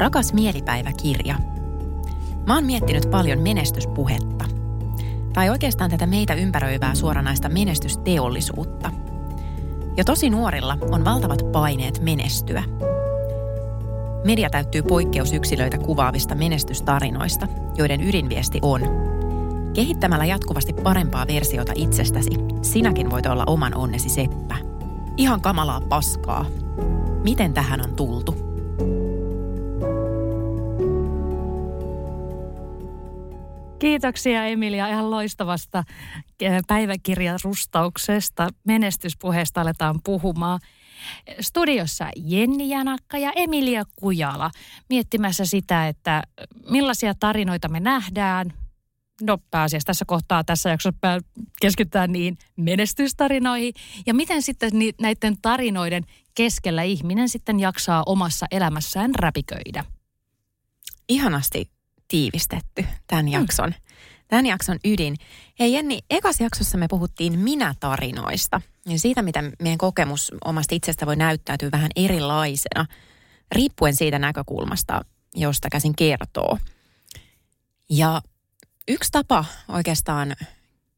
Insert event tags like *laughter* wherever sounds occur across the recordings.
Rakas mielipäiväkirja. Mä oon miettinyt paljon menestyspuhetta. Tai oikeastaan tätä meitä ympäröivää suoranaista menestysteollisuutta. Jo tosi nuorilla on valtavat paineet menestyä. Media täyttyy poikkeusyksilöitä kuvaavista menestystarinoista, joiden ydinviesti on Kehittämällä jatkuvasti parempaa versiota itsestäsi, sinäkin voit olla oman onnesi seppä. Ihan kamalaa paskaa. Miten tähän on tultu? Kiitoksia Emilia ihan loistavasta eh, päiväkirjarustauksesta. Menestyspuheesta aletaan puhumaan. Studiossa Jenni Janakka ja Emilia Kujala miettimässä sitä, että millaisia tarinoita me nähdään. No pääasiassa tässä kohtaa tässä jaksossa keskitytään niin menestystarinoihin. Ja miten sitten näiden tarinoiden keskellä ihminen sitten jaksaa omassa elämässään räpiköidä. Ihanasti tiivistetty tämän mm. jakson, tämän jakson ydin. Hei Jenni, ekas jaksossa me puhuttiin minä-tarinoista ja siitä, miten meidän kokemus omasta itsestä voi näyttäytyä vähän erilaisena, riippuen siitä näkökulmasta, josta käsin kertoo. Ja yksi tapa oikeastaan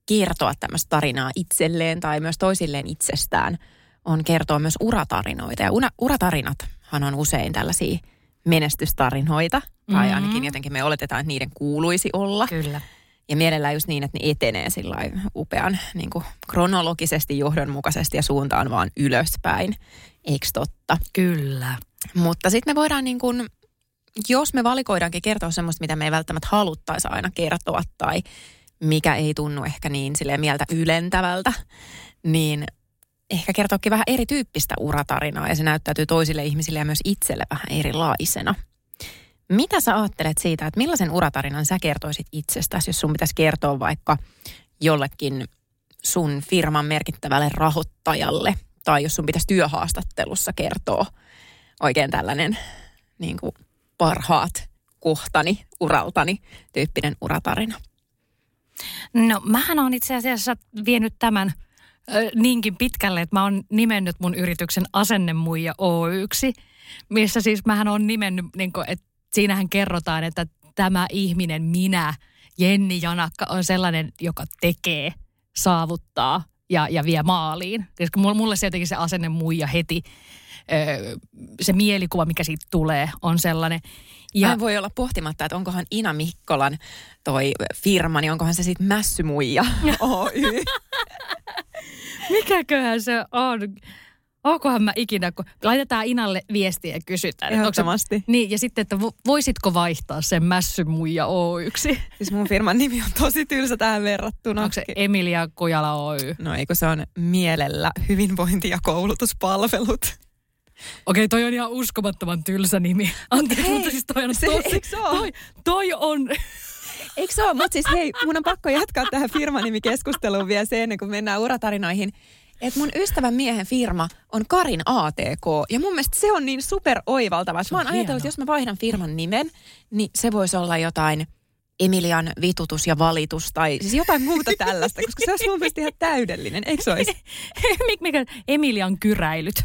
kertoa tämmöistä tarinaa itselleen tai myös toisilleen itsestään on kertoa myös uratarinoita. Ja uratarinathan on usein tällaisia menestystarinoita, tai mm-hmm. ainakin jotenkin me oletetaan, että niiden kuuluisi olla. Kyllä. Ja mielellään just niin, että ne etenee sillä upean niin kuin kronologisesti, johdonmukaisesti ja suuntaan vaan ylöspäin. Eikö totta? Kyllä. Mutta sitten me voidaan niin kuin, jos me valikoidaankin kertoa semmoista, mitä me ei välttämättä haluttaisi aina kertoa tai mikä ei tunnu ehkä niin sille mieltä ylentävältä, niin ehkä kertoakin vähän erityyppistä uratarinaa ja se näyttäytyy toisille ihmisille ja myös itselle vähän erilaisena. Mitä sä ajattelet siitä, että millaisen uratarinan sä kertoisit itsestäsi, jos sun pitäisi kertoa vaikka jollekin sun firman merkittävälle rahoittajalle tai jos sun pitäisi työhaastattelussa kertoa oikein tällainen niin kuin parhaat kohtani, uraltani tyyppinen uratarina? No mähän on itse asiassa vienyt tämän – niinkin pitkälle, että mä oon nimennyt mun yrityksen Asennemuija Oyksi, missä siis mähän on nimennyt, niin kuin, että siinähän kerrotaan, että tämä ihminen, minä, Jenni Janakka, on sellainen, joka tekee, saavuttaa ja, ja vie maaliin. Koska mulle se jotenkin se asenne muija heti, se mielikuva, mikä siitä tulee, on sellainen. Ja Mä voi olla pohtimatta, että onkohan Ina Mikkolan toi firma, niin onkohan se sitten Mässymuija *laughs* Oy. Mikäköhän se on? Onkohan mä ikinä, kun laitetaan Inalle viestiä ja kysytään. Ehdottomasti. Se, niin, ja sitten, että voisitko vaihtaa sen Mässymuija Oy-yksi? *laughs* Siis mun firman nimi on tosi tylsä tähän verrattuna. Onko se Emilia Kujala Oy? No eikö se on mielellä hyvinvointi- ja koulutuspalvelut. Okei, toi on ihan uskomattoman tylsä nimi. Anteeksi, hei, mutta siis toi on se, tosi... Toi, toi on... Eikö se ole? Mutta siis hei, mun on pakko jatkaa tähän firmanimikeskusteluun vielä se ennen kuin mennään uratarinoihin. Että mun ystävän miehen firma on Karin ATK. Ja mun mielestä se on niin super oivaltava. Mä oon ajatellut, että jos mä vaihdan firman nimen, niin se voisi olla jotain Emilian vitutus ja valitus tai siis jotain muuta *laughs* tällaista, koska se olisi mun mielestä ihan täydellinen, eikö se olisi? *laughs* Mikä Emilian kyräilyt. *laughs*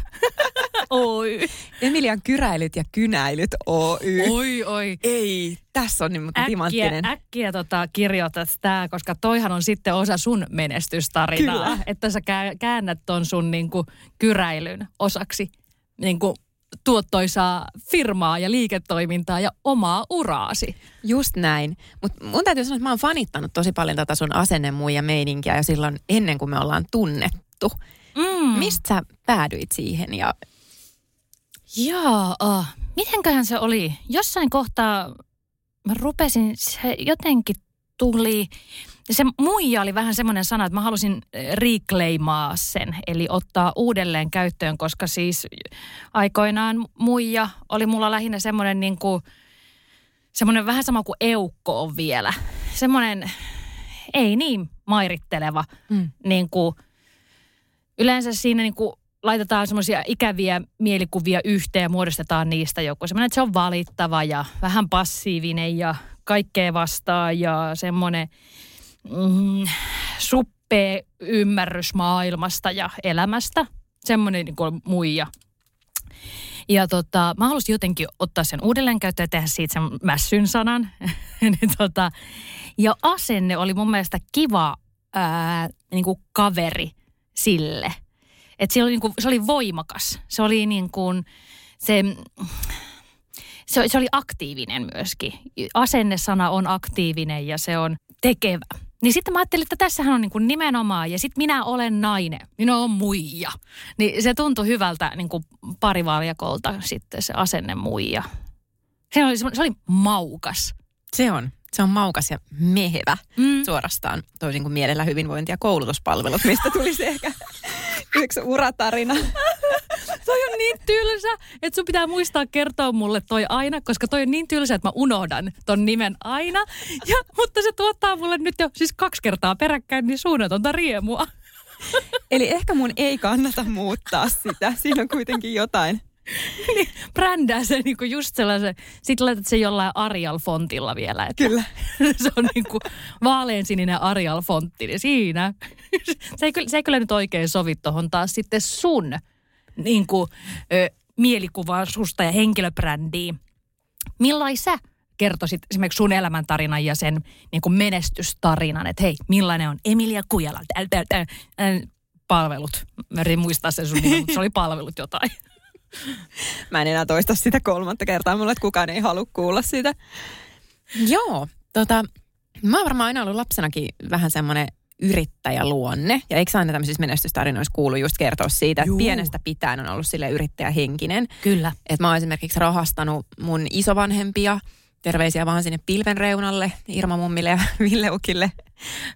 Oy. Emilian kyräilyt ja kynäilyt Oy. Oi, oi. Ei, tässä on niin äkkiä, timanttinen. Äkkiä tota, kirjoitat tämä, koska toihan on sitten osa sun menestystarinaa. Kyllä. Että sä käännät ton sun niinku, kyräilyn osaksi niinku, tuottoisaa firmaa ja liiketoimintaa ja omaa uraasi. Just näin. Mutta mun täytyy sanoa, että mä oon fanittanut tosi paljon tätä sun asennemuja meininkiä ja silloin ennen kuin me ollaan tunnettu. Mm. Mistä sä päädyit siihen ja Jaa, ah, mitenköhän se oli? Jossain kohtaa mä rupesin, se jotenkin tuli, se muija oli vähän semmoinen sana, että mä halusin reclaimaa sen, eli ottaa uudelleen käyttöön, koska siis aikoinaan muija oli mulla lähinnä semmoinen niin kuin, semmoinen vähän sama kuin eukko on vielä. Semmoinen ei niin mairitteleva, mm. niin kuin, yleensä siinä niin kuin laitetaan semmoisia ikäviä mielikuvia yhteen ja muodostetaan niistä joku semmoinen, että se on valittava ja vähän passiivinen ja kaikkea vastaan ja semmoinen mm, suppee ymmärrys maailmasta ja elämästä. Semmoinen niin kuin muija. Ja tota, mä halusin jotenkin ottaa sen uudelleen käyttöön ja tehdä siitä sen mässyn sanan. *laughs* niin tota, ja asenne oli mun mielestä kiva ää, niin kuin kaveri sille. Että se oli, niin kuin, se oli voimakas. Se oli niin kuin, se, se, se oli aktiivinen myöskin. Asennesana on aktiivinen ja se on tekevä. Niin sitten mä ajattelin, että tässähän on niin kuin nimenomaan, ja sitten minä olen nainen, minä olen muija. Niin se tuntui hyvältä niin kuin parivaljakolta sitten se asenne muija. Se oli, se oli maukas. Se on. Se on maukas ja mehevä mm. suorastaan, toisin kuin mielellä hyvinvointi- ja koulutuspalvelut, mistä tulisi ehkä yksi uratarina. *laughs* toi on niin tylsä, että sun pitää muistaa kertoa mulle toi aina, koska toi on niin tylsä, että mä unohdan ton nimen aina. Ja, mutta se tuottaa mulle nyt jo siis kaksi kertaa peräkkäin niin suunnatonta riemua. Eli ehkä mun ei kannata muuttaa sitä. Siinä on kuitenkin jotain niin, brändää se niinku just sellaisen, sit laitat se jollain Arial-fontilla vielä. Että kyllä. *laughs* se on niinku vaaleansininen Arial-fontti, niin siinä. se, ei, se ei kyllä nyt oikein sovi tuohon taas sitten sun niinku, ö, mielikuvaan susta ja henkilöbrändiin. Millain sä kertoisit esimerkiksi sun elämäntarinan ja sen niin kuin menestystarinan, että hei, millainen on Emilia Kujala, täl, täl, täl, täl, palvelut. Mä muistaa sen sun nimen, mutta se oli palvelut jotain. *laughs* Mä en enää toista sitä kolmatta kertaa, mulle että kukaan ei halua kuulla sitä. Joo, tota, mä oon varmaan aina ollut lapsenakin vähän semmoinen yrittäjäluonne. Ja eikö aina tämmöisissä menestystarinoissa kuulu just kertoa siitä, että Juu. pienestä pitäen on ollut sille yrittäjähenkinen. Kyllä. Että mä oon esimerkiksi rahastanut mun isovanhempia, terveisiä vaan sinne pilven reunalle, Irma Mummille ja *laughs* Ville Ukille.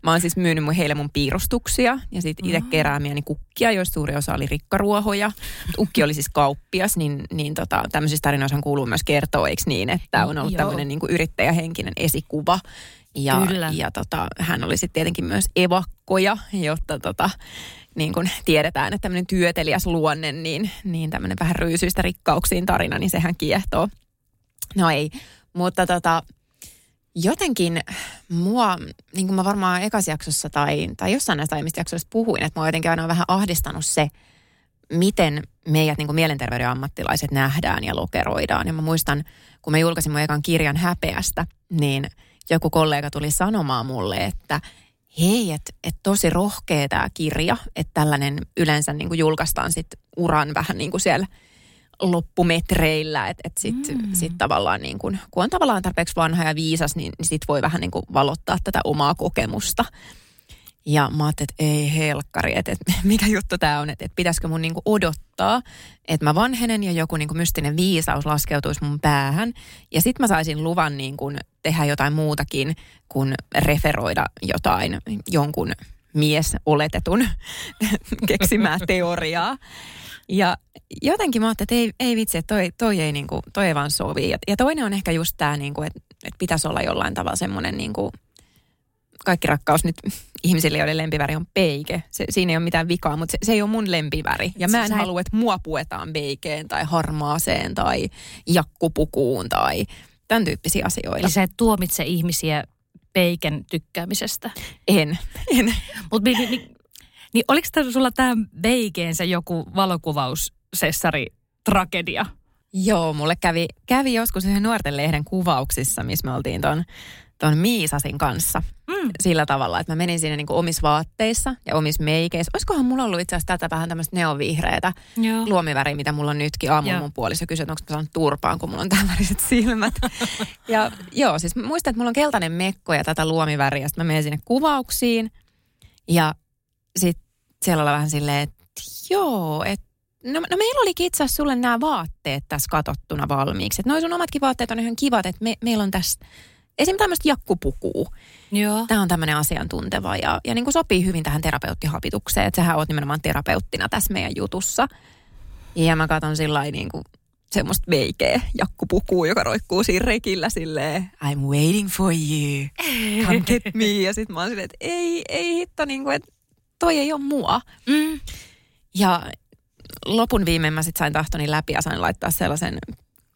Mä oon siis myynyt mun heille mun piirustuksia ja sitten itse keräämiäni kukkia, joista suuri osa oli rikkaruohoja. Ukki oli siis kauppias, niin, niin tota, tämmöisissä tarinoissa kuuluu myös kertoa, eikö niin, että on ollut tämmöinen niin yrittäjähenkinen esikuva. Ja, Kyllä. ja tota, hän oli sitten tietenkin myös evakkoja, jotta tota, niin kuin tiedetään, että tämmöinen työtelijäs luonne, niin, niin tämmöinen vähän ryysyistä rikkauksiin tarina, niin sehän kiehtoo. No ei, mutta tota, jotenkin mua, niin kuin mä varmaan ekasjaksossa tai, tai jossain näistä aiemmista jaksoista puhuin, että mua jotenkin aina on vähän ahdistanut se, miten meidät niin kuin mielenterveyden ammattilaiset nähdään ja lokeroidaan. Ja mä muistan, kun mä julkaisin mun ekan kirjan häpeästä, niin – joku kollega tuli sanomaan mulle, että hei, että et tosi rohkea tämä kirja, että tällainen yleensä niin kuin julkaistaan sit uran vähän niin kuin siellä loppumetreillä, että et sitten mm. sit tavallaan niin kuin, kun on tavallaan tarpeeksi vanha ja viisas, niin, niin sit voi vähän niin kuin valottaa tätä omaa kokemusta. Ja mä ajattelin, että ei helkkari, että, että *laughs* mikä juttu tämä on, että, että pitäisikö mun niinku odottaa, että mä vanhenen ja joku niinku mystinen viisaus laskeutuisi mun päähän. Ja sitten mä saisin luvan niinku tehdä jotain muutakin kuin referoida jotain jonkun mies oletetun *laughs* keksimää teoriaa. Ja jotenkin mä ajattelin, että ei, ei vitsi, että toi, toi, ei, niinku, toi ei vaan sovi. Ja, ja toinen on ehkä just tämä, niinku, että, että pitäisi olla jollain tavalla semmoinen niinku, kaikki rakkaus nyt *laughs* ihmisille, joiden lempiväri on peike. Se, siinä ei ole mitään vikaa, mutta se, se ei ole mun lempiväri. Ja mä en halua, että mua puetaan peikeen tai harmaaseen tai jakkupukuun tai tämän tyyppisiä asioita. Eli sä et tuomitse ihmisiä peiken tykkäämisestä? En, en. Mutta niin, niin, niin oliko sulla tämä beikeensä joku valokuvaussessari tragedia? Joo, mulle kävi, kävi joskus yhden nuorten lehden kuvauksissa, missä me oltiin ton tuon Miisasin kanssa mm. sillä tavalla, että mä menin sinne niin omissa vaatteissa ja omissa meikeissä. Olisikohan mulla ollut itse asiassa tätä vähän tämmöistä neonvihreätä luomiväriä, mitä mulla on nytkin aamulla mun puolissa kysyi, että onko mä saanut turpaan, kun mulla on tämän väriset silmät. *laughs* ja joo, siis muistan, että mulla on keltainen mekko ja tätä luomiväriä. Sitten mä menen sinne kuvauksiin ja sitten siellä on vähän silleen, että joo, että no, no meillä oli itse asiassa sulle nämä vaatteet tässä katottuna valmiiksi. Että noi sun omatkin vaatteet on ihan kivat, että me, meillä on tässä esimerkiksi tämmöistä jakkupukua. Joo. Tämä on tämmöinen asiantunteva ja, ja niin kuin sopii hyvin tähän terapeuttihapitukseen, että sähän oot nimenomaan terapeuttina tässä meidän jutussa. Ja mä katson sillä niin kuin semmoista veikeä jakkupukua, joka roikkuu siinä rekillä silleen, I'm waiting for you, come get me. Ja sit mä oon silleen, että ei, ei hitto, niin kuin, että toi ei ole mua. Mm. Ja lopun viimein mä sit sain tahtoni läpi ja sain laittaa sellaisen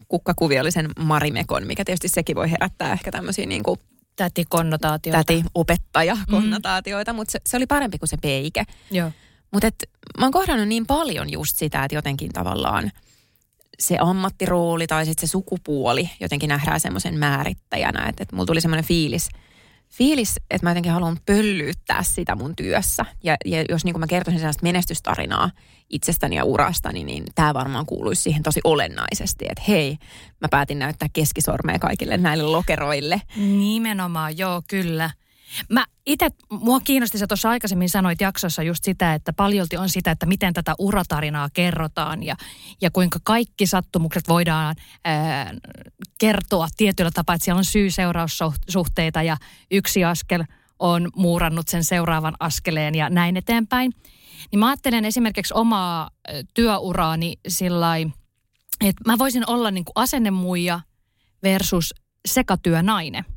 kukkakuviallisen marimekon, mikä tietysti sekin voi herättää ehkä tämmöisiä niin kuin Täti-konnotaatioita. täti-opettaja-konnotaatioita, mm. mutta se, se oli parempi kuin se peike. Joo. Mutta mä oon kohdannut niin paljon just sitä, että jotenkin tavallaan se ammattirooli tai sitten se sukupuoli jotenkin nähdään semmoisen määrittäjänä. Että, että mulla tuli semmoinen fiilis, fiilis, että mä jotenkin haluan pöllyyttää sitä mun työssä. Ja, ja jos niin kuin mä kertoisin sellaista menestystarinaa itsestäni ja urastani, niin tämä varmaan kuuluisi siihen tosi olennaisesti. Että hei, mä päätin näyttää keskisormea kaikille näille lokeroille. Nimenomaan, joo, kyllä. Mä itse, mua kiinnosti, sä tuossa aikaisemmin sanoit jaksossa just sitä, että paljolti on sitä, että miten tätä uratarinaa kerrotaan ja, ja kuinka kaikki sattumukset voidaan ää, kertoa tietyllä tapaa, että siellä on syy-seuraussuhteita ja yksi askel on muurannut sen seuraavan askeleen ja näin eteenpäin. Niin mä ajattelen esimerkiksi omaa työuraani sillä että mä voisin olla niin kuin asennemuija versus sekatyönainen –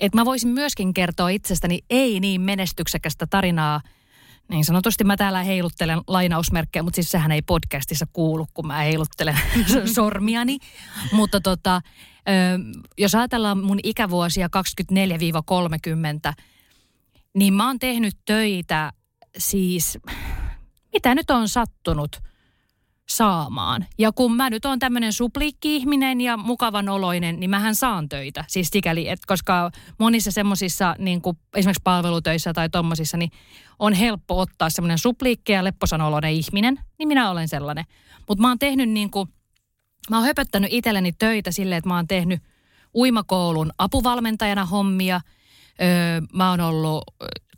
että mä voisin myöskin kertoa itsestäni ei niin menestyksekästä tarinaa. Niin sanotusti mä täällä heiluttelen lainausmerkkejä, mutta siis sehän ei podcastissa kuulu, kun mä heiluttelen *laughs* sormiani. Mutta tota, jos ajatellaan mun ikävuosia 24-30, niin mä oon tehnyt töitä siis, mitä nyt on sattunut – saamaan. Ja kun mä nyt oon tämmöinen supliikki-ihminen ja mukavan oloinen, niin mähän saan töitä. Siis sikäli, että koska monissa semmoisissa niin esimerkiksi palvelutöissä tai tommosissa, niin on helppo ottaa semmoinen supliikki ja lepposanoloinen ihminen, niin minä olen sellainen. Mutta mä oon tehnyt niin kuin, mä oon höpöttänyt itselleni töitä silleen, että mä oon tehnyt uimakoulun apuvalmentajana hommia. Öö, mä oon ollut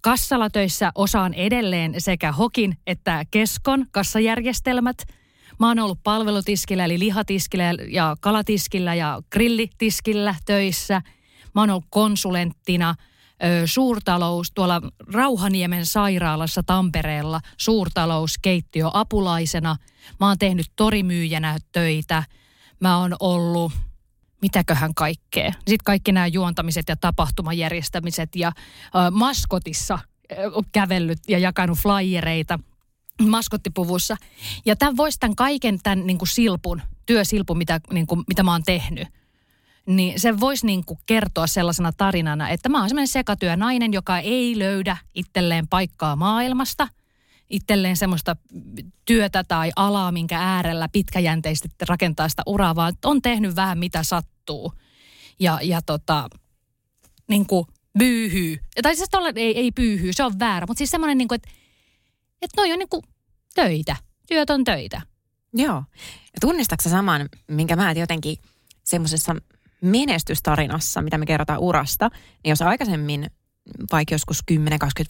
kassalla töissä, osaan edelleen sekä Hokin että Keskon kassajärjestelmät – Mä oon ollut palvelutiskillä eli lihatiskillä ja kalatiskillä ja grillitiskillä töissä. Mä oon ollut konsulenttina suurtalous tuolla Rauhaniemen sairaalassa Tampereella suurtalouskeittiö apulaisena. Mä oon tehnyt torimyyjänä töitä. Mä oon ollut mitäköhän kaikkea. Sitten kaikki nämä juontamiset ja tapahtumajärjestämiset ja maskotissa kävellyt ja jakanut flyereita – maskottipuvussa. Ja tämän voisi tämän kaiken tämän niin kuin silpun, työsilpun, mitä, niin kuin, mitä mä oon tehnyt, niin se voisi niin kuin kertoa sellaisena tarinana, että mä oon semmoinen sekatyönainen, joka ei löydä itselleen paikkaa maailmasta, itselleen semmoista työtä tai alaa, minkä äärellä pitkäjänteisesti rakentaa sitä uraa, vaan on tehnyt vähän mitä sattuu. Ja, ja tota, niin kuin byyhyy. Tai siis tolla, ei, ei pyyhyy, se on väärä, mutta siis semmoinen niin kuin, että että noi on niinku töitä. Työt on töitä. Joo. Ja tunnistatko saman, minkä mä jotenkin semmoisessa menestystarinassa, mitä me kerrotaan urasta, niin jos aikaisemmin vaikka joskus 10-20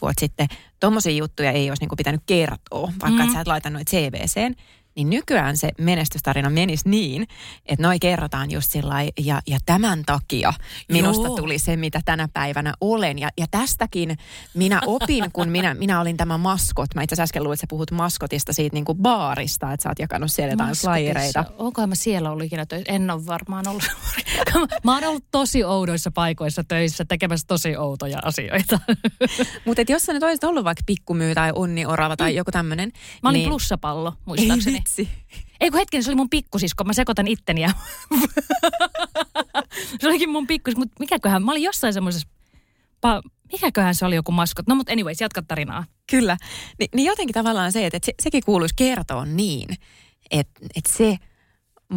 vuotta sitten, tuommoisia juttuja ei olisi niinku pitänyt kertoa, vaikka mm. että sä et laita noita CVCen, niin nykyään se menestystarina menisi niin, että noi kerrotaan just sillä ja, ja tämän takia minusta Joo. tuli se, mitä tänä päivänä olen. Ja, ja tästäkin minä opin, kun minä, minä olin tämä maskot. Mä itse asiassa äsken että sä puhut maskotista siitä niin kuin baarista, että sä oot jakanut siellä jotain flyereita. Onko mä siellä ollut ikinä töissä? En ole varmaan ollut. mä oon ollut tosi oudoissa paikoissa töissä tekemässä tosi outoja asioita. Mutta jos sä nyt olisit ollut vaikka pikkumyy tai onni orava tai mm. joku tämmöinen. Mä olin niin... plussapallo, muistaakseni *laughs* vitsi. Ei kun hetken, se oli mun pikkusisko. Mä sekoitan itteni ja... *laughs* se olikin mun pikkusisko, mutta mikäköhän, mä olin jossain semmoisessa... Pa- mikäköhän se oli joku maskot? No mutta anyways, jatka tarinaa. Kyllä. Ni, niin jotenkin tavallaan se, että, se, sekin kuuluisi kertoa niin, että, että se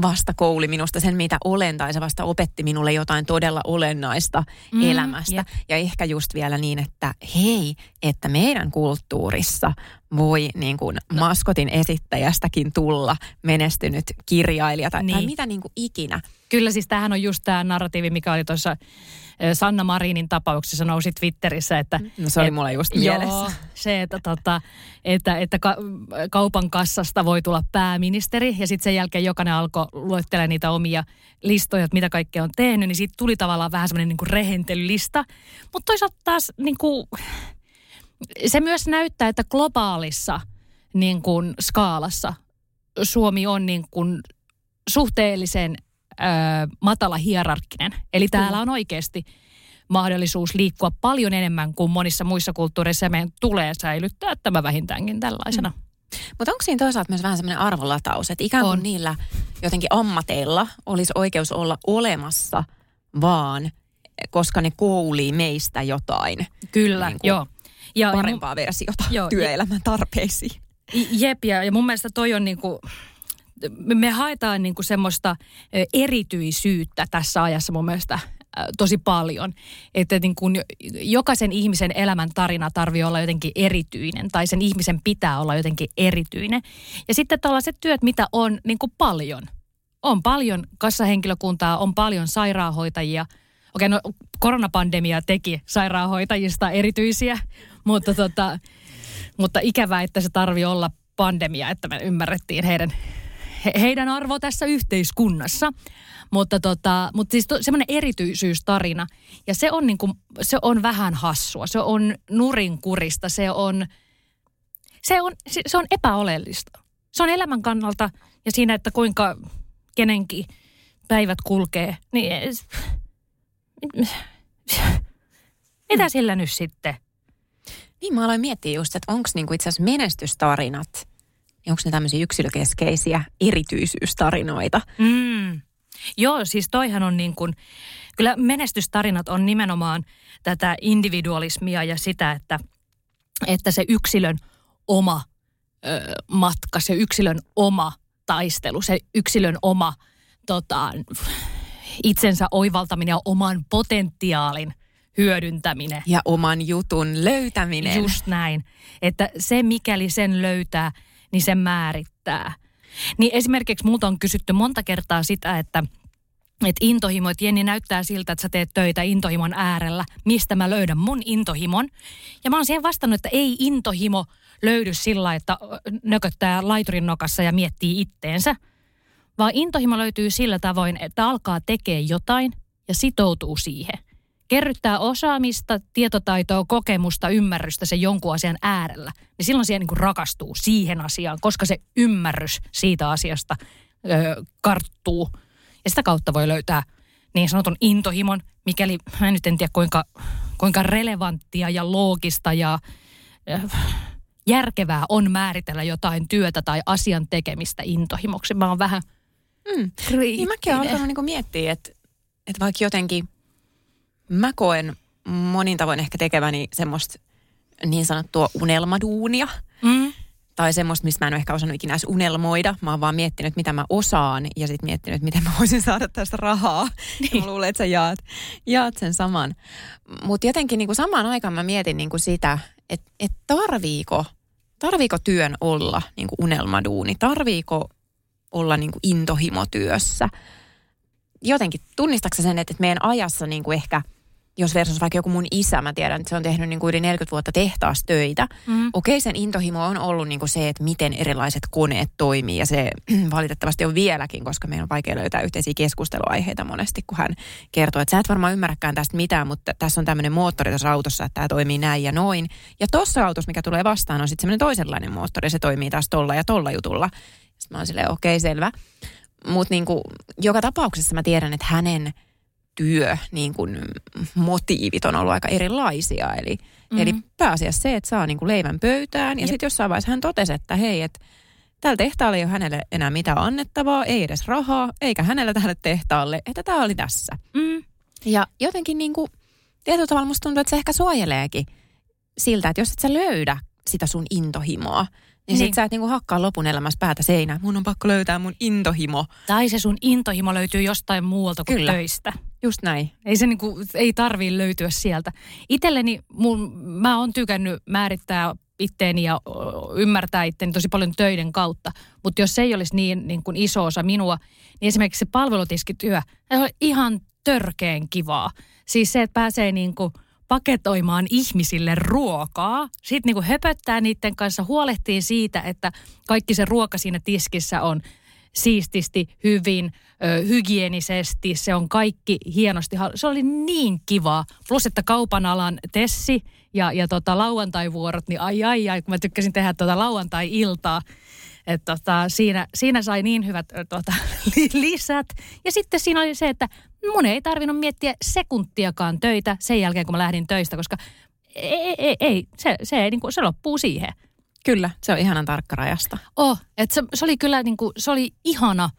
vasta kouli minusta sen, mitä olen, tai se vasta opetti minulle jotain todella olennaista mm, elämästä. Yeah. Ja ehkä just vielä niin, että hei, että meidän kulttuurissa voi niin kuin maskotin esittäjästäkin tulla menestynyt kirjailija tai, niin. tai mitä niin kuin ikinä. Kyllä siis tämähän on just tämä narratiivi, mikä oli tuossa Sanna Marinin tapauksessa nousi Twitterissä, että... No se oli et, mulla just mielessä. Joo, se, että, tota, että, että ka, kaupan kassasta voi tulla pääministeri ja sitten sen jälkeen jokainen alkoi luettelemaan niitä omia listoja, että mitä kaikkea on tehnyt, niin siitä tuli tavallaan vähän semmoinen niin rehentelylista. Mutta toisaalta taas niin kuin, se myös näyttää, että globaalissa niin kuin, skaalassa Suomi on niin kuin, suhteellisen ö, matala hierarkkinen. Eli täällä on oikeasti mahdollisuus liikkua paljon enemmän kuin monissa muissa kulttuureissa ja meidän tulee säilyttää tämä vähintäänkin tällaisena. Mm. Mutta onko siinä toisaalta myös vähän semmoinen arvolataus, että ikään kuin on. niillä jotenkin ammateilla olisi oikeus olla olemassa vaan, koska ne koulii meistä jotain. Kyllä, niin joo. Ja, parempaa ja mun, versiota joo, työelämän tarpeisiin. Jep, ja, ja mun mielestä toi on niinku, me haetaan niinku semmoista erityisyyttä tässä ajassa mun mielestä tosi paljon. Että niin kun jokaisen ihmisen elämän tarina tarvii olla jotenkin erityinen tai sen ihmisen pitää olla jotenkin erityinen. Ja sitten tällaiset työt, mitä on niin kuin paljon. On paljon kassahenkilökuntaa, on paljon sairaanhoitajia. Okei, no koronapandemia teki sairaanhoitajista erityisiä, mutta, tota, mutta ikävää, että se tarvii olla pandemia, että me ymmärrettiin heidän, he, heidän arvo tässä yhteiskunnassa. Mutta, tota, mutta siis semmoinen erityisyystarina. Ja se on, niin kuin, se on vähän hassua. Se on nurinkurista. Se on, se on, se on epäoleellista. Se on elämän kannalta ja siinä, että kuinka kenenkin päivät kulkee. Niin, *laughs* mitä sillä nyt sitten? Niin mä aloin miettiä just, että onko niinku itse asiassa menestystarinat, onko ne tämmöisiä yksilökeskeisiä erityisyystarinoita? Mm. Joo, siis toihan on niin kuin, kyllä menestystarinat on nimenomaan tätä individualismia ja sitä, että, että se yksilön oma ö, matka, se yksilön oma taistelu, se yksilön oma tota, itsensä oivaltaminen ja oman potentiaalin hyödyntäminen. Ja oman jutun löytäminen. Just näin. Että se mikäli sen löytää, niin se määrittää – niin esimerkiksi multa on kysytty monta kertaa sitä, että että intohimo, että Jenni näyttää siltä, että sä teet töitä intohimon äärellä. Mistä mä löydän mun intohimon? Ja mä oon siihen vastannut, että ei intohimo löydy sillä, että nököttää laiturin nokassa ja miettii itteensä. Vaan intohimo löytyy sillä tavoin, että alkaa tekee jotain ja sitoutuu siihen kerryttää osaamista, tietotaitoa, kokemusta, ymmärrystä sen jonkun asian äärellä, niin silloin siihen niin kuin rakastuu siihen asiaan, koska se ymmärrys siitä asiasta ö, karttuu. Ja sitä kautta voi löytää niin sanotun intohimon, mikäli mä nyt en tiedä kuinka, kuinka relevanttia ja loogista ja ö, järkevää on määritellä jotain työtä tai asian tekemistä intohimoksi. Mä oon vähän mm. Niin mäkin olen alkanut niin miettiä, että, että vaikka jotenkin – mä koen monin tavoin ehkä tekeväni semmoista niin sanottua unelmaduunia. Mm. Tai semmoista, mistä mä en ole ehkä osannut ikinä edes unelmoida. Mä oon vaan miettinyt, mitä mä osaan ja sitten miettinyt, miten mä voisin saada tästä rahaa. *laughs* Niin. mä luulen, että sä jaat, jaat sen saman. Mutta jotenkin niin kuin samaan aikaan mä mietin niin kuin sitä, että et tarviiko, tarviiko työn olla niin kuin unelmaduuni? Tarviiko olla niin kuin intohimotyössä? Jotenkin tunnistatko sen, että meidän ajassa niin kuin ehkä – jos versus vaikka joku mun isä, mä tiedän, että se on tehnyt niin kuin yli 40 vuotta tehtaas töitä. Mm. Okei, sen intohimo on ollut niin kuin se, että miten erilaiset koneet toimii ja se *clears throat* valitettavasti on vieläkin, koska meillä on vaikea löytää yhteisiä keskusteluaiheita monesti, kun hän kertoo, että sä et varmaan ymmärräkään tästä mitään, mutta tässä on tämmöinen moottori tässä autossa, että tämä toimii näin ja noin. Ja tuossa autossa, mikä tulee vastaan, on sitten semmoinen toisenlainen moottori, se toimii taas tolla ja tolla jutulla. Sitten mä oon silleen, okei, okay, selvä. Mutta niin joka tapauksessa mä tiedän, että hänen – työ, niin kuin motiivit on ollut aika erilaisia. Eli, mm-hmm. eli pääasiassa se, että saa niin kuin leivän pöytään. Ja sitten jossain vaiheessa hän totesi, että hei, että tällä tehtaalle ei ole hänelle enää mitään annettavaa, ei edes rahaa, eikä hänellä tälle tehtaalle, että tämä oli tässä. Mm. Ja jotenkin niin kuin, tietyllä tavalla musta tuntuu, että se ehkä suojeleekin siltä, että jos et sä löydä sitä sun intohimoa, niin, niin. sit sä et niinku hakkaa lopun elämässä päätä seinään. Mun on pakko löytää mun intohimo. Tai se sun intohimo löytyy jostain muualta kuin Kyllä. töistä. Just näin. Ei se niinku, ei tarvii löytyä sieltä. Itelleni, mun, mä oon tykännyt määrittää itteeni ja ymmärtää itteeni tosi paljon töiden kautta. Mutta jos se ei olisi niin, niin kuin iso osa minua, niin esimerkiksi se palvelutiskityö, se on ihan törkeen kivaa. Siis se, että pääsee niin kuin paketoimaan ihmisille ruokaa, sitten niin kuin höpöttää niiden kanssa, huolehtii siitä, että kaikki se ruoka siinä tiskissä on siististi, hyvin, ö, hygienisesti, se on kaikki hienosti. Se oli niin kiva. Plus, että kaupan alan Tessi ja, ja tota, lauantaivuorot, niin ai ai ai, kun mä tykkäsin tehdä tota lauantai-iltaa, että tota, siinä, siinä sai niin hyvät tota, *laughs* lisät. Ja sitten siinä oli se, että mun ei tarvinnut miettiä sekuntiakaan töitä sen jälkeen, kun mä lähdin töistä, koska ei, ei, ei se, se, ei, niin kuin, se loppuu siihen. Kyllä, se on ihanan tarkkarajasta. Oh, että se, se oli kyllä niin kuin, se oli ihana.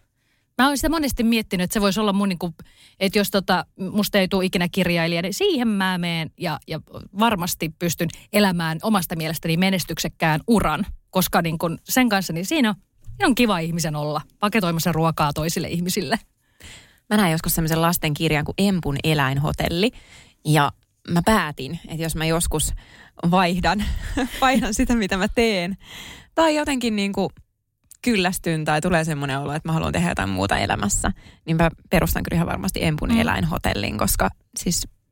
Mä olen sitä monesti miettinyt, että se voisi olla mun, niin kuin, että jos tota, musta ei tule ikinä kirjailija, niin siihen mä meen ja, ja varmasti pystyn elämään omasta mielestäni menestyksekkään uran. Koska niin kuin sen kanssa, niin siinä on, on kiva ihmisen olla paketoimassa ruokaa toisille ihmisille. Mä näin joskus semmoisen lasten kirjan kuin Empun eläinhotelli. Ja mä päätin, että jos mä joskus vaihdan, *laughs* vaihdan sitä, mitä mä teen, tai jotenkin niin kuin kyllästyn tai tulee semmoinen olo, että mä haluan tehdä jotain muuta elämässä, niin mä perustan kyllä ihan varmasti Empun mm. eläinhotellin, koska siis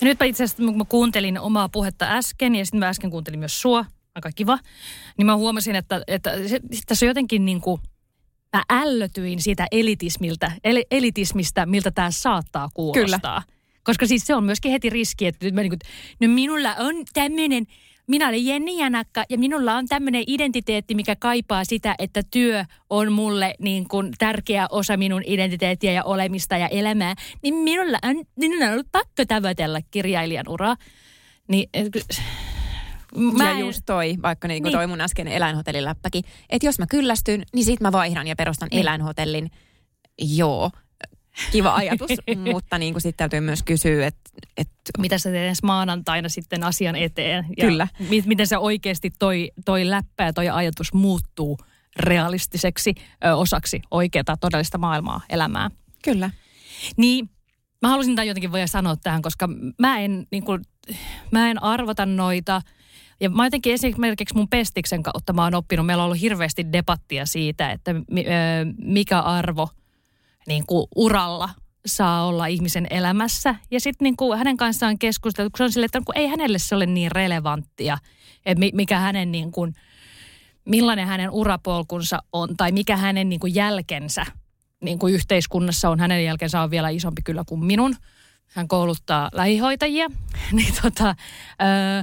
Ja nyt mä itse asiassa, kun mä kuuntelin omaa puhetta äsken ja sitten mä äsken kuuntelin myös sua, aika kiva, niin mä huomasin, että, että se, tässä on jotenkin niin kuin, mä ällötyin siitä elitismiltä, el, elitismistä, miltä tämä saattaa kuulostaa. Kyllä. Koska siis se on myöskin heti riski, että nyt mä niin kuin, no minulla on tämmöinen minä olen Jenni Janakka ja minulla on tämmöinen identiteetti, mikä kaipaa sitä, että työ on mulle niin kuin tärkeä osa minun identiteettiä ja olemista ja elämää. Niin minulla on, minulla on ollut pakko tavoitella kirjailijan uraa. Niin, Mä ja en... just toi, vaikka niin kuin niin. toi mun äskeinen eläinhotelliläppäkin, että jos mä kyllästyn, niin sit mä vaihdan ja perustan niin. eläinhotellin. Joo, kiva ajatus, *laughs* mutta niin kuin sitten täytyy myös kysyä, että... Et... Mitä sä teet ensi maanantaina sitten asian eteen? Ja Kyllä. Mi- miten se oikeasti toi, toi läppä ja toi ajatus muuttuu realistiseksi ö, osaksi oikeaa todellista maailmaa, elämää. Kyllä. Niin, mä halusin tämän jotenkin voi sanoa tähän, koska mä en, niin kuin, mä en arvota noita. Ja mä jotenkin esimerkiksi mun pestiksen kautta mä oon oppinut, meillä on ollut hirveästi debattia siitä, että mikä arvo – niin kuin uralla saa olla ihmisen elämässä. Ja sitten niin kuin hänen kanssaan keskusteltu, kun se on sille, että ei hänelle se ole niin relevanttia, että mikä hänen niin kuin, millainen hänen urapolkunsa on tai mikä hänen niin kuin jälkensä niin kuin yhteiskunnassa on. Hänen jälkensä on vielä isompi kyllä kuin minun. Hän kouluttaa lähihoitajia. *laughs* niin tota, öö,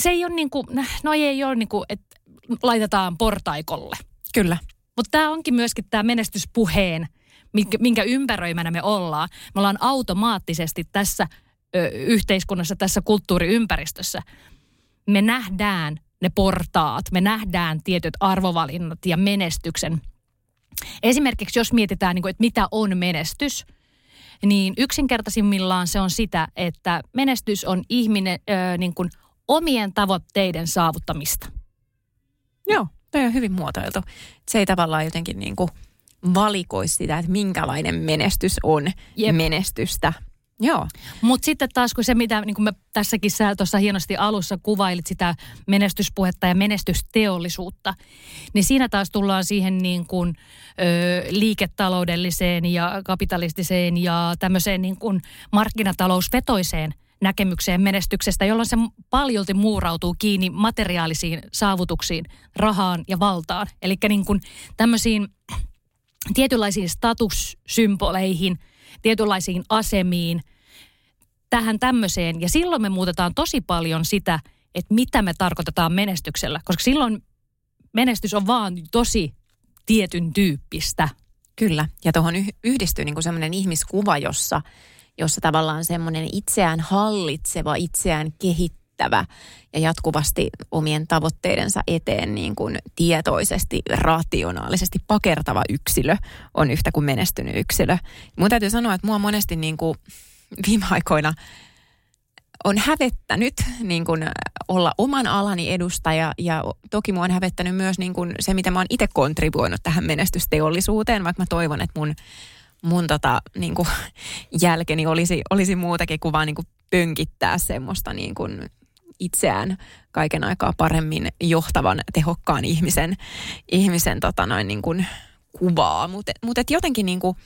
se ei ole niin kuin, no ei ole niin kuin, että laitetaan portaikolle. Kyllä. Mutta tämä onkin myöskin tämä menestyspuheen – minkä, minkä ympäröimänä me ollaan. Me ollaan automaattisesti tässä ö, yhteiskunnassa, tässä kulttuuriympäristössä. Me nähdään ne portaat, me nähdään tietyt arvovalinnat ja menestyksen. Esimerkiksi jos mietitään, niin kuin, että mitä on menestys, niin yksinkertaisimmillaan se on sitä, että menestys on ihminen ö, niin kuin omien tavoitteiden saavuttamista. Joo, toi on hyvin muotoiltu. Se ei tavallaan jotenkin niin kuin – valikoisi sitä, että minkälainen menestys on Jep. menestystä. Joo. Mutta sitten taas kun se, mitä niin kun me tässäkin sä tuossa hienosti alussa kuvailit sitä menestyspuhetta ja menestysteollisuutta, niin siinä taas tullaan siihen niin kuin, ö, liiketaloudelliseen ja kapitalistiseen ja tämmöiseen niin kuin markkinatalousvetoiseen näkemykseen menestyksestä, jolloin se paljolti muurautuu kiinni materiaalisiin saavutuksiin, rahaan ja valtaan. Eli niin tämmöisiin tietynlaisiin statussymboleihin, tietynlaisiin asemiin, tähän tämmöiseen. Ja silloin me muutetaan tosi paljon sitä, että mitä me tarkoitetaan menestyksellä, koska silloin menestys on vaan tosi tietyn tyyppistä. Kyllä, ja tuohon yhdistyy niin semmoinen ihmiskuva, jossa, jossa tavallaan semmoinen itseään hallitseva, itseään kehittävä, kehittävä ja jatkuvasti omien tavoitteidensa eteen niin kuin tietoisesti, rationaalisesti pakertava yksilö on yhtä kuin menestynyt yksilö. Mun täytyy sanoa, että mua monesti niin kuin viime aikoina on hävettänyt niin kuin olla oman alani edustaja ja toki mua on hävettänyt myös niin kuin se, mitä mä oon itse kontribuoinut tähän menestysteollisuuteen, vaikka mä toivon, että mun, mun tota, niin kuin jälkeni olisi, olisi muutakin kuin vaan niin kuin pönkittää semmoista niin kuin itseään kaiken aikaa paremmin johtavan, tehokkaan ihmisen, ihmisen tota noin niin kuin kuvaa. Mutta mut jotenkin niin kuin,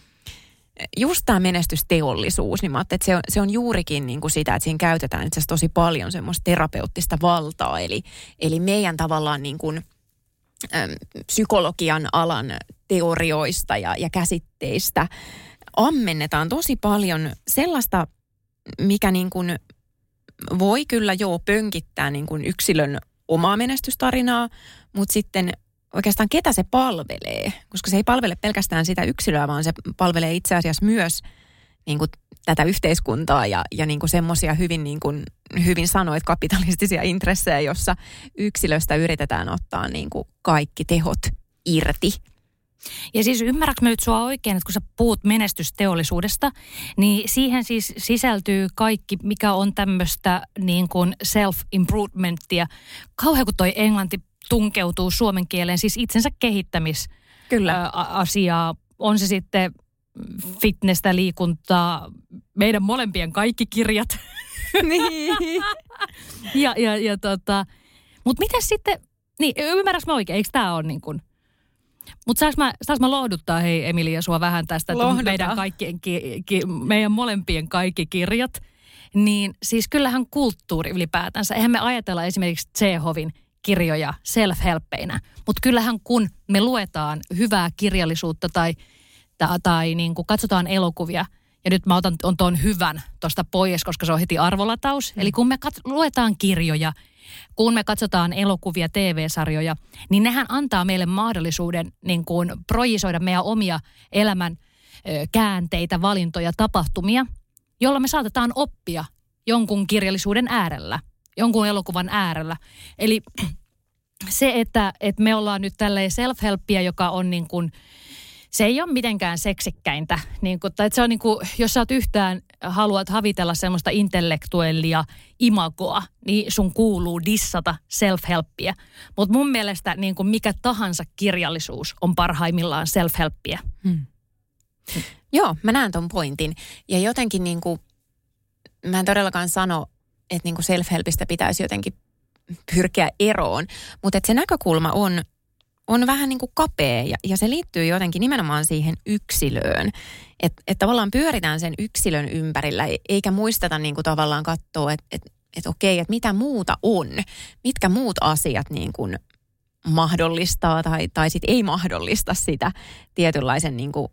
just tämä menestysteollisuus, niin mä että se on, se on juurikin niin kuin sitä, että siinä käytetään itse tosi paljon semmoista terapeuttista valtaa. Eli, eli meidän tavallaan niin kuin, psykologian alan teorioista ja, ja käsitteistä ammennetaan tosi paljon sellaista, mikä niin kuin voi kyllä joo pönkittää niin kuin yksilön omaa menestystarinaa, mutta sitten oikeastaan ketä se palvelee, koska se ei palvele pelkästään sitä yksilöä, vaan se palvelee itse asiassa myös niin kuin tätä yhteiskuntaa ja, ja niin semmoisia hyvin, niin kuin, hyvin sanoit kapitalistisia intressejä, jossa yksilöstä yritetään ottaa niin kuin kaikki tehot irti. Ja siis ymmärrätkö mä nyt sua oikein, että kun sä puhut menestysteollisuudesta, niin siihen siis sisältyy kaikki, mikä on tämmöistä niin kuin self-improvementtia. Kauhean kun toi englanti tunkeutuu suomen kieleen, siis itsensä kehittämis Kyllä. asiaa. On se sitten fitnessä, liikuntaa, meidän molempien kaikki kirjat. *laughs* Niin. ja, ja, ja tota, mutta miten sitten, niin ymmärrätkö mä oikein, eikö tämä ole niin kuin, mutta saanko mä, saanko mä lohduttaa, hei Emilia, sua vähän tästä, että meidän, kaikkien, ki, ki, meidän molempien kaikki kirjat, niin siis kyllähän kulttuuri ylipäätänsä, eihän me ajatella esimerkiksi Tsehovin kirjoja self-helppeinä. Mutta kyllähän kun me luetaan hyvää kirjallisuutta tai, tai, tai niin kuin katsotaan elokuvia, ja nyt mä otan on tuon hyvän tuosta pois, koska se on heti arvolataus. Mm. Eli kun me kat- luetaan kirjoja, kun me katsotaan elokuvia, TV-sarjoja, niin nehän antaa meille mahdollisuuden niin kuin projisoida meidän omia elämän käänteitä, valintoja, tapahtumia, jolla me saatetaan oppia jonkun kirjallisuuden äärellä – jonkun elokuvan äärellä. Eli *clears throat* se, että, että me ollaan nyt tälleen self-helppiä, joka on niin kuin, se ei ole mitenkään seksikkäintä. Niin kuin, tai että se on niin kuin, jos sä oot yhtään, haluat havitella semmoista intellektuellia imagoa, niin sun kuuluu dissata self-helppiä. Mutta mun mielestä niin kuin mikä tahansa kirjallisuus on parhaimmillaan self-helppiä. Hmm. Joo, mä näen ton pointin. Ja jotenkin niin kuin, mä en todellakaan sano, että niin kuin self-helpistä pitäisi jotenkin pyrkiä eroon. Mutta se näkökulma on, on vähän niin kuin kapea ja, ja se liittyy jotenkin nimenomaan siihen yksilöön. Että et tavallaan pyöritään sen yksilön ympärillä eikä muisteta niin kuin tavallaan katsoa, että et, et okei, että mitä muuta on. Mitkä muut asiat niin kuin mahdollistaa tai, tai sit ei mahdollista sitä tietynlaisen niin kuin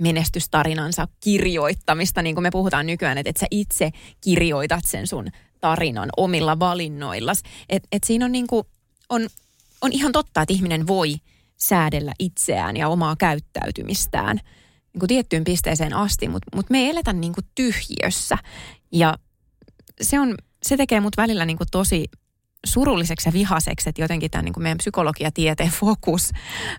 menestystarinansa kirjoittamista, niin kuin me puhutaan nykyään, että, että sä itse kirjoitat sen sun tarinan omilla valinnoillas. Että et siinä on, niin kuin, on, on ihan totta, että ihminen voi säädellä itseään ja omaa käyttäytymistään niin kuin tiettyyn pisteeseen asti, mutta mut me ei eletä niin kuin tyhjiössä. Ja se, on, se tekee mut välillä niin kuin tosi surulliseksi ja vihaseksi, että jotenkin tämä niin kuin meidän psykologiatieteen fokus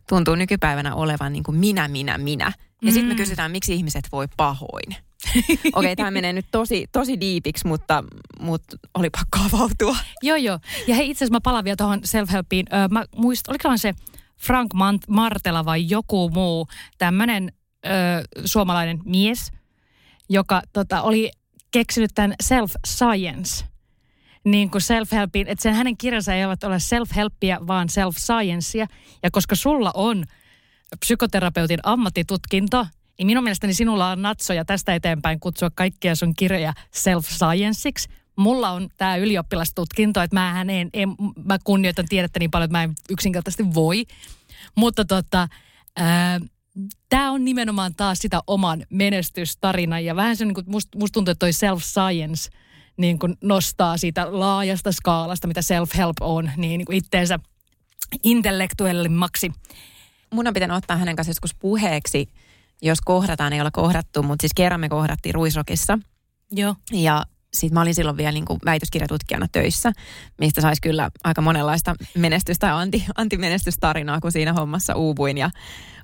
tuntuu nykypäivänä olevan niin kuin minä, minä, minä. Ja mm. sitten me kysytään, miksi ihmiset voi pahoin. *laughs* Okei, okay, tämä menee nyt tosi, tosi diipiksi, mutta, mutta oli pakko avautua. joo, joo. Ja hei, itse asiassa mä palaan vielä tuohon self-helpiin. Mä muistan, oliko se Frank Martela vai joku muu tämmöinen suomalainen mies, joka tota, oli keksinyt tämän self-science – niin kuin self-helpin, että sen hänen kirjansa ei ole self-helppiä, vaan self-sciencea. Ja koska sulla on psykoterapeutin ammattitutkinto, niin minun mielestäni sinulla on natsoja tästä eteenpäin kutsua kaikkia sun kirjoja self-scienceiksi. Mulla on tämä ylioppilastutkinto, että mä, en, en, mä kunnioitan tiedettä niin paljon, että mä en yksinkertaisesti voi. Mutta tota, tämä on nimenomaan taas sitä oman menestystarinan ja vähän se, niin kuin musta must tuntuu, että toi self-science – niin kuin nostaa siitä laajasta skaalasta, mitä self-help on, niin, niin kuin itteensä intellektuellimmaksi. Mun on pitänyt ottaa hänen kanssa joskus puheeksi, jos kohdataan, ei olla kohdattu, mutta siis kerran me kohdattiin Ruisrokissa. Joo. Ja sit mä olin silloin vielä niin kuin väitöskirjatutkijana töissä, mistä saisi kyllä aika monenlaista menestystä ja anti, antimenestystarinaa, kun siinä hommassa uuvuin ja,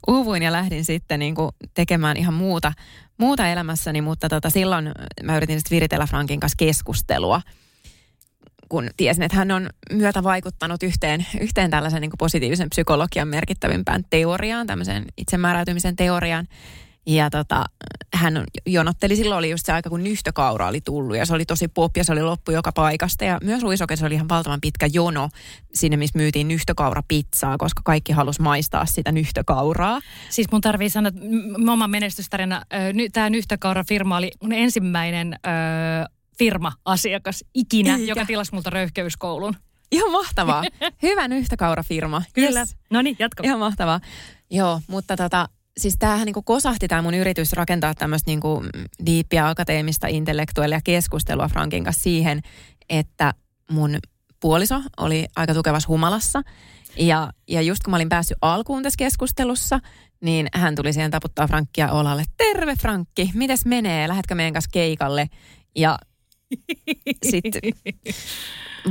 uuvuin ja lähdin sitten niin kuin tekemään ihan muuta, muuta elämässäni, mutta tota, silloin mä yritin sitten viritellä Frankin kanssa keskustelua – kun tiesin, että hän on myötä vaikuttanut yhteen, yhteen tällaisen niin positiivisen psykologian merkittävimpään teoriaan, tämmöiseen itsemääräytymisen teoriaan. Ja tota, hän jonotteli, silloin oli just se aika, kun nyhtökaura oli tullut ja se oli tosi pop ja se oli loppu joka paikasta. Ja myös Ruisokessa oli ihan valtavan pitkä jono sinne, missä myytiin nyhtökaurapizzaa, koska kaikki halusi maistaa sitä nyhtökauraa. Siis mun tarvii sanoa, että oma menestystarina, tämä nyhtökaura-firma oli mun ensimmäinen firma-asiakas ikinä, Eikä. joka tilasi multa röyhkeyskoulun. Ihan mahtavaa. *laughs* Hyvä nyhtökaurafirma. Kyllä. Yes. No niin, jatka. Ihan mahtavaa. Joo, mutta tota, siis tämähän niinku kosahti tämä mun yritys rakentaa tämmöistä niinku diippiä akateemista intellektuellia keskustelua Frankin kanssa siihen, että mun puoliso oli aika tukevassa humalassa. Ja, ja just kun mä olin päässyt alkuun tässä keskustelussa, niin hän tuli siihen taputtaa Frankkia olalle. Terve Frankki, mites menee? Lähetkö meidän kanssa keikalle? Ja sitten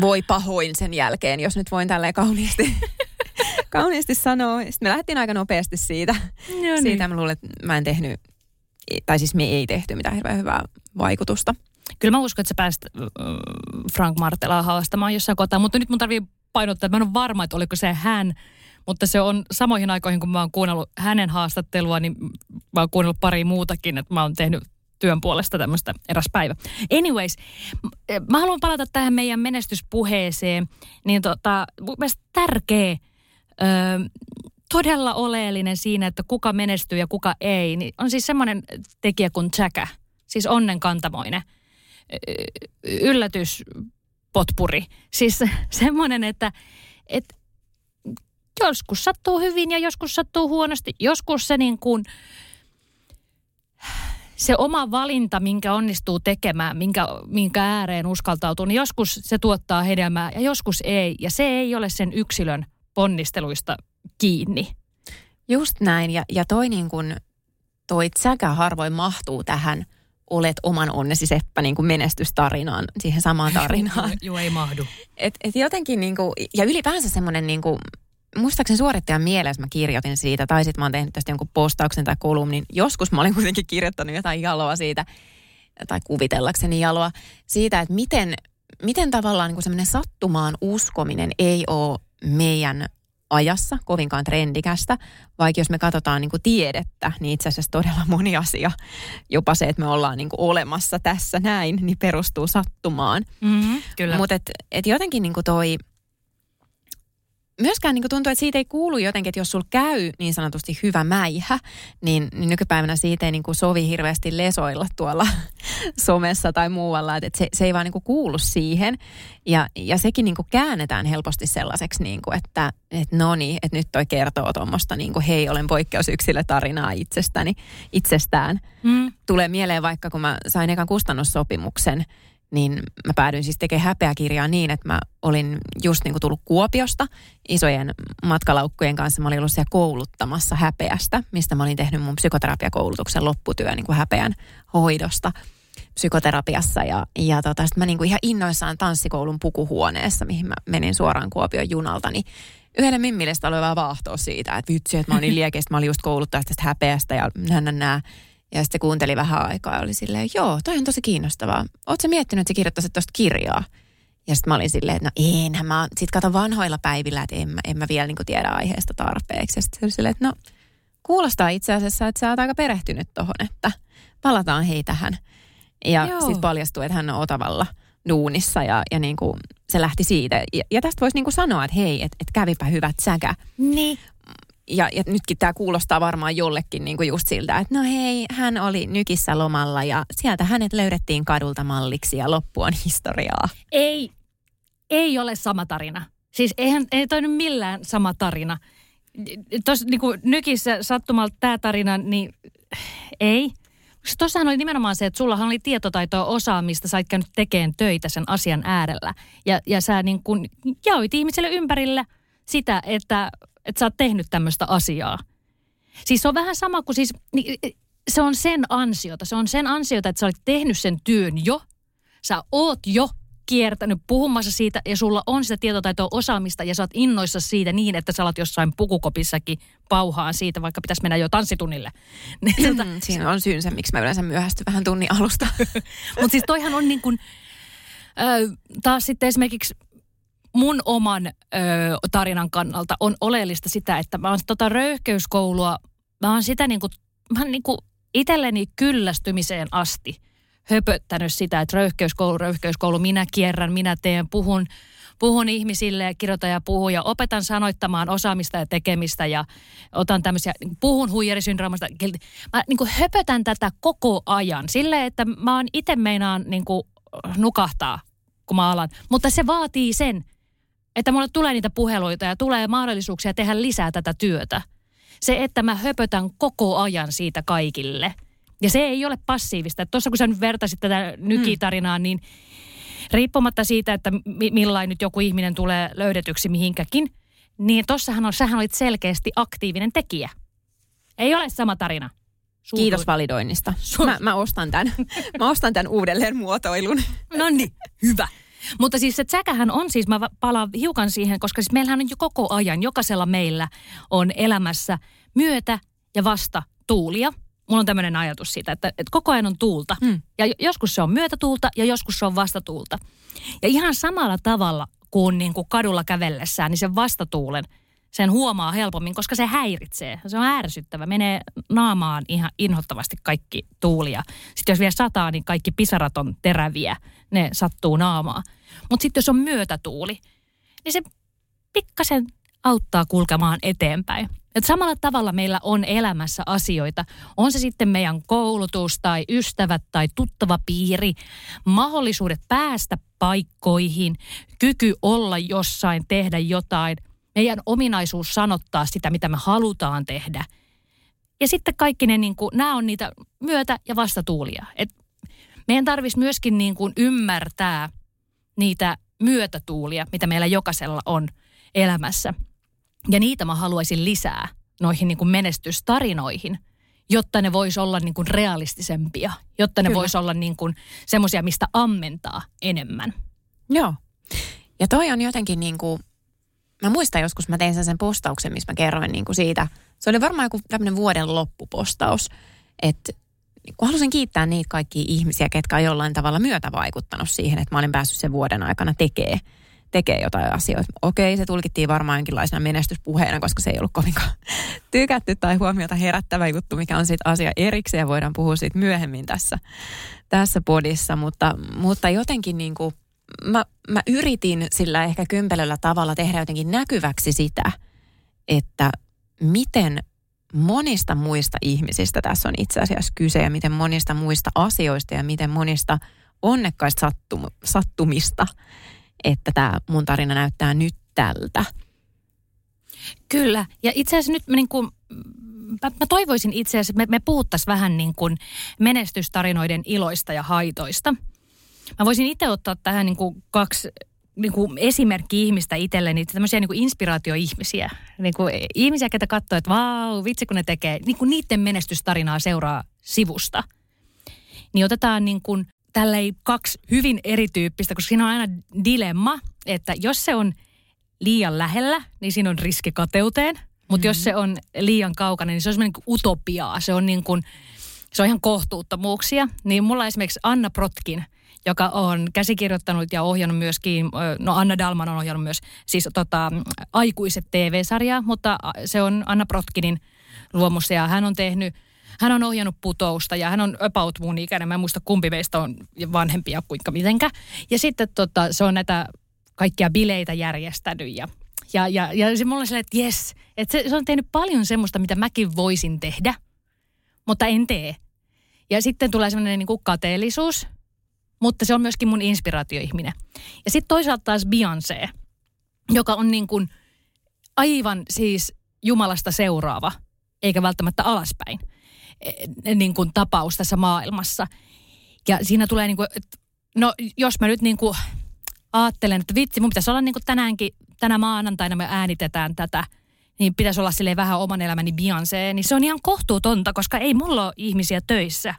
voi pahoin sen jälkeen, jos nyt voin tälleen kauniisti, *laughs* kauniisti sanoa. Sitten me lähdettiin aika nopeasti siitä. No niin. Siitä mä luulen, että mä en tehnyt, tai siis me ei tehty mitään hirveän hyvää vaikutusta. Kyllä mä uskon, että sä pääst Frank Martelaa haastamaan jossain kohtaa, mutta nyt mun tarvii painottaa, että mä en ole varma, että oliko se hän, mutta se on samoihin aikoihin, kun mä oon kuunnellut hänen haastattelua, niin mä oon kuunnellut pari muutakin, että mä oon tehnyt työn puolesta tämmöistä eräs päivä. Anyways, mä haluan palata tähän meidän menestyspuheeseen. Niin tota, mielestäni tärkeä, ö, todella oleellinen siinä, että kuka menestyy ja kuka ei, niin on siis semmoinen tekijä kuin tsäkä. Siis onnenkantamoinen. Yllätyspotpuri. Siis semmoinen, että, että joskus sattuu hyvin ja joskus sattuu huonosti. Joskus se niin kuin se oma valinta, minkä onnistuu tekemään, minkä, minkä ääreen uskaltautuu, niin joskus se tuottaa hedelmää ja joskus ei. Ja se ei ole sen yksilön ponnisteluista kiinni. Just näin. Ja, ja toi niin kuin, toi säkä harvoin mahtuu tähän olet oman onnesi seppä niin kuin menestystarinaan, siihen samaan tarinaan. Joo, ei mahdu. Et, et jotenkin niin kuin, ja ylipäänsä semmoinen niin kuin, muistaakseni suorittajan mielessä mä kirjoitin siitä, tai sitten mä oon tehnyt tästä jonkun postauksen tai kolumnin. Joskus mä olin kuitenkin kirjoittanut jotain jaloa siitä, tai kuvitellakseni jaloa, siitä, että miten, miten tavallaan niin semmoinen sattumaan uskominen ei ole meidän ajassa kovinkaan trendikästä, vaikka jos me katsotaan niin tiedettä, niin itse asiassa todella moni asia, jopa se, että me ollaan niin olemassa tässä näin, niin perustuu sattumaan. Mm-hmm, Mutta et, et jotenkin niin toi myöskään niin tuntuu, että siitä ei kuulu jotenkin, että jos sulla käy niin sanotusti hyvä mäihä, niin, niin nykypäivänä siitä ei niin kuin sovi hirveästi lesoilla tuolla *laughs* somessa tai muualla, että se, se ei vaan niin kuin kuulu siihen. Ja, ja sekin niin kuin käännetään helposti sellaiseksi, niin kuin, että, että no niin, että nyt toi kertoo tuommoista, niin kuin hei, olen poikkeusyksilö tarinaa itsestäni, itsestään. Mm. Tulee mieleen vaikka, kun mä sain ekan kustannussopimuksen, niin mä päädyin siis tekemään häpeäkirjaa niin, että mä olin just niin kuin tullut Kuopiosta isojen matkalaukkujen kanssa. Mä olin ollut siellä kouluttamassa häpeästä, mistä mä olin tehnyt mun psykoterapiakoulutuksen lopputyö niin kuin häpeän hoidosta psykoterapiassa. Ja, ja tota, sitten mä niin kuin ihan innoissaan tanssikoulun pukuhuoneessa, mihin mä menin suoraan Kuopion junalta, niin yhdelle mimmillestä oli vähän vaahtoa siitä, että vitsi, että mä olin *laughs* liekeistä, mä olin just kouluttaa tästä häpeästä ja nää, nää. Ja sitten kuunteli vähän aikaa ja oli silleen, joo, toi on tosi kiinnostavaa. Oletko miettinyt, että sä kirjoittaisit tuosta kirjaa? Ja sitten mä olin silleen, että no enhän mä, sit kato vanhoilla päivillä, että en mä, en mä vielä niin tiedä aiheesta tarpeeksi. Ja sitten oli silleen, että no kuulostaa itse asiassa, että sä oot aika perehtynyt tohon, että palataan hei tähän. Ja sitten paljastui, että hän on Otavalla duunissa ja, ja niin kuin se lähti siitä. Ja, ja tästä voisi niin kuin sanoa, että hei, että et kävipä hyvät säkä. Niin ja, ja nytkin tämä kuulostaa varmaan jollekin niin kuin just siltä, että no hei, hän oli nykissä lomalla ja sieltä hänet löydettiin kadulta malliksi ja loppu on historiaa. Ei, ei ole sama tarina. Siis eihän, ei toi nyt millään sama tarina. Tuossa niin nykissä sattumalta tämä tarina, niin ei. Tuossahan oli nimenomaan se, että sullahan oli tietotaitoa osaamista, sait käynyt tekemään töitä sen asian äärellä. Ja, ja sä niin kuin jaoit ihmiselle ympärillä sitä, että että sä oot tehnyt tämmöistä asiaa. Siis se on vähän sama kuin siis, se on sen ansiota. Se on sen ansiota, että sä olet tehnyt sen työn jo. Sä oot jo kiertänyt puhumassa siitä ja sulla on sitä tietotaitoa osaamista ja sä oot innoissa siitä niin, että sä oot jossain pukukopissakin pauhaan siitä, vaikka pitäisi mennä jo tanssitunnille. *laughs* Niin, tota, mm, siinä on syynsä, miksi mä yleensä myöhästyn vähän tunnin alusta. *laughs* Mutta siis toihan on niin kuin, äh, taas sitten esimerkiksi mun oman ö, tarinan kannalta on oleellista sitä, että mä oon tota röyhkeyskoulua, mä oon sitä niin kuin, mä oon niin kuin itselleni kyllästymiseen asti höpöttänyt sitä, että röyhkeyskoulu, röyhkeyskoulu, minä kierrän, minä teen, puhun, puhun ihmisille ja kirjoitan ja puhun ja opetan sanoittamaan osaamista ja tekemistä ja otan tämmöisiä, puhun huijarisyndroomasta. Mä niin kuin höpötän tätä koko ajan silleen, että mä oon itse meinaan niin kuin nukahtaa, kun mä alan. Mutta se vaatii sen, että mulle tulee niitä puheluita ja tulee mahdollisuuksia tehdä lisää tätä työtä. Se, että mä höpötän koko ajan siitä kaikille. Ja se ei ole passiivista. Tuossa kun sä nyt vertasit tätä nykitarinaa, mm. niin riippumatta siitä, että millain nyt joku ihminen tulee löydetyksi mihinkäkin, niin tossahan on, sähän olit selkeästi aktiivinen tekijä. Ei ole sama tarina. Suutuin. Kiitos validoinnista. Mä, mä, ostan tämän. mä ostan tämän uudelleen muotoilun. No niin, hyvä. Mutta siis se säkähän on siis, mä palaan hiukan siihen, koska siis meillähän on jo koko ajan, jokaisella meillä on elämässä myötä ja vasta tuulia. Mulla on tämmöinen ajatus siitä, että, että koko ajan on tuulta. Hmm. Ja joskus se on myötätuulta ja joskus se on vastatuulta. Ja ihan samalla tavalla kuin, niin kuin kadulla kävellessään, niin sen vastatuulen sen huomaa helpommin, koska se häiritsee. Se on ärsyttävä. Menee naamaan ihan inhottavasti kaikki tuulia. Sitten jos vielä sataa, niin kaikki pisarat on teräviä. Ne sattuu naamaa. Mutta sitten jos on myötätuuli, niin se pikkasen auttaa kulkemaan eteenpäin. Et samalla tavalla meillä on elämässä asioita, on se sitten meidän koulutus tai ystävät tai tuttava piiri, mahdollisuudet päästä paikkoihin, kyky olla jossain, tehdä jotain, meidän ominaisuus sanottaa sitä, mitä me halutaan tehdä. Ja sitten kaikki ne, niin kuin, nämä on niitä myötä- ja vastatuulia. Et meidän tarvitsisi myöskin niin kuin ymmärtää niitä myötätuulia, mitä meillä jokaisella on elämässä. Ja niitä mä haluaisin lisää noihin niin kuin menestystarinoihin, jotta ne vois olla niin kuin realistisempia, jotta ne Kyllä. vois olla niin kuin semmoisia, mistä ammentaa enemmän. Joo. Ja toi on jotenkin niin kuin, mä muistan joskus, mä tein sen postauksen, missä mä kerroin niin kuin siitä, se oli varmaan joku tämmöinen vuoden loppupostaus, että kun halusin kiittää niitä kaikkia ihmisiä, ketkä on jollain tavalla myötä vaikuttanut siihen, että mä olin päässyt sen vuoden aikana tekemään tekee jotain asioita. Okei, se tulkittiin varmaan jonkinlaisena menestyspuheena, koska se ei ollut kovinkaan *laughs* tykätty tai huomiota herättävä juttu, mikä on sitten asia erikseen voidaan puhua siitä myöhemmin tässä, tässä podissa. Mutta, mutta jotenkin niin kuin, mä, mä yritin sillä ehkä kympelöllä tavalla tehdä jotenkin näkyväksi sitä, että miten monista muista ihmisistä tässä on itse asiassa kyse ja miten monista muista asioista ja miten monista onnekkaista sattum, sattumista, että tämä mun tarina näyttää nyt tältä. Kyllä, ja itse asiassa nyt niin kuin, mä, toivoisin itse asiassa, että me, me puhuttaisiin vähän niin kuin menestystarinoiden iloista ja haitoista. Mä voisin itse ottaa tähän niin kuin kaksi niin kuin esimerkki ihmistä itselleni, tämmöisiä niin kuin inspiraatioihmisiä. Niin kuin ihmisiä, ketä katsoo, että vau, vitsi kun ne tekee, niin kuin niiden menestystarinaa seuraa sivusta. Niin otetaan niin kuin tälleen kaksi hyvin erityyppistä, koska siinä on aina dilemma, että jos se on liian lähellä, niin siinä on riski kateuteen. Mutta mm-hmm. jos se on liian kaukana, niin se on semmoinen niin utopiaa. Se on niin kuin, se on ihan kohtuuttomuuksia. Niin mulla esimerkiksi Anna Protkin – joka on käsikirjoittanut ja ohjannut myöskin, no Anna Dalman on ohjannut myös siis tota, aikuiset TV-sarjaa, mutta se on Anna Protkinin luomussa ja hän on tehnyt hän on ohjannut putousta ja hän on about mun ikäinen. Mä en muista kumpi meistä on vanhempia kuinka mitenkä. Ja sitten tota, se on näitä kaikkia bileitä järjestänyt ja ja, ja, ja se mulla on että jes, että se, se on tehnyt paljon semmoista, mitä mäkin voisin tehdä, mutta en tee. Ja sitten tulee semmoinen niin kateellisuus, mutta se on myöskin mun inspiraatioihminen. Ja sitten toisaalta taas Beyoncé, joka on niin kuin aivan siis Jumalasta seuraava, eikä välttämättä alaspäin e, niin kuin tapaus tässä maailmassa. Ja siinä tulee niin kuin, no jos mä nyt niin kuin ajattelen, että vitsi, mun pitäisi olla niin kuin tänäänkin, tänä maanantaina me äänitetään tätä, niin pitäisi olla sille vähän oman elämäni Beyoncé, niin se on ihan kohtuutonta, koska ei mulla ole ihmisiä töissä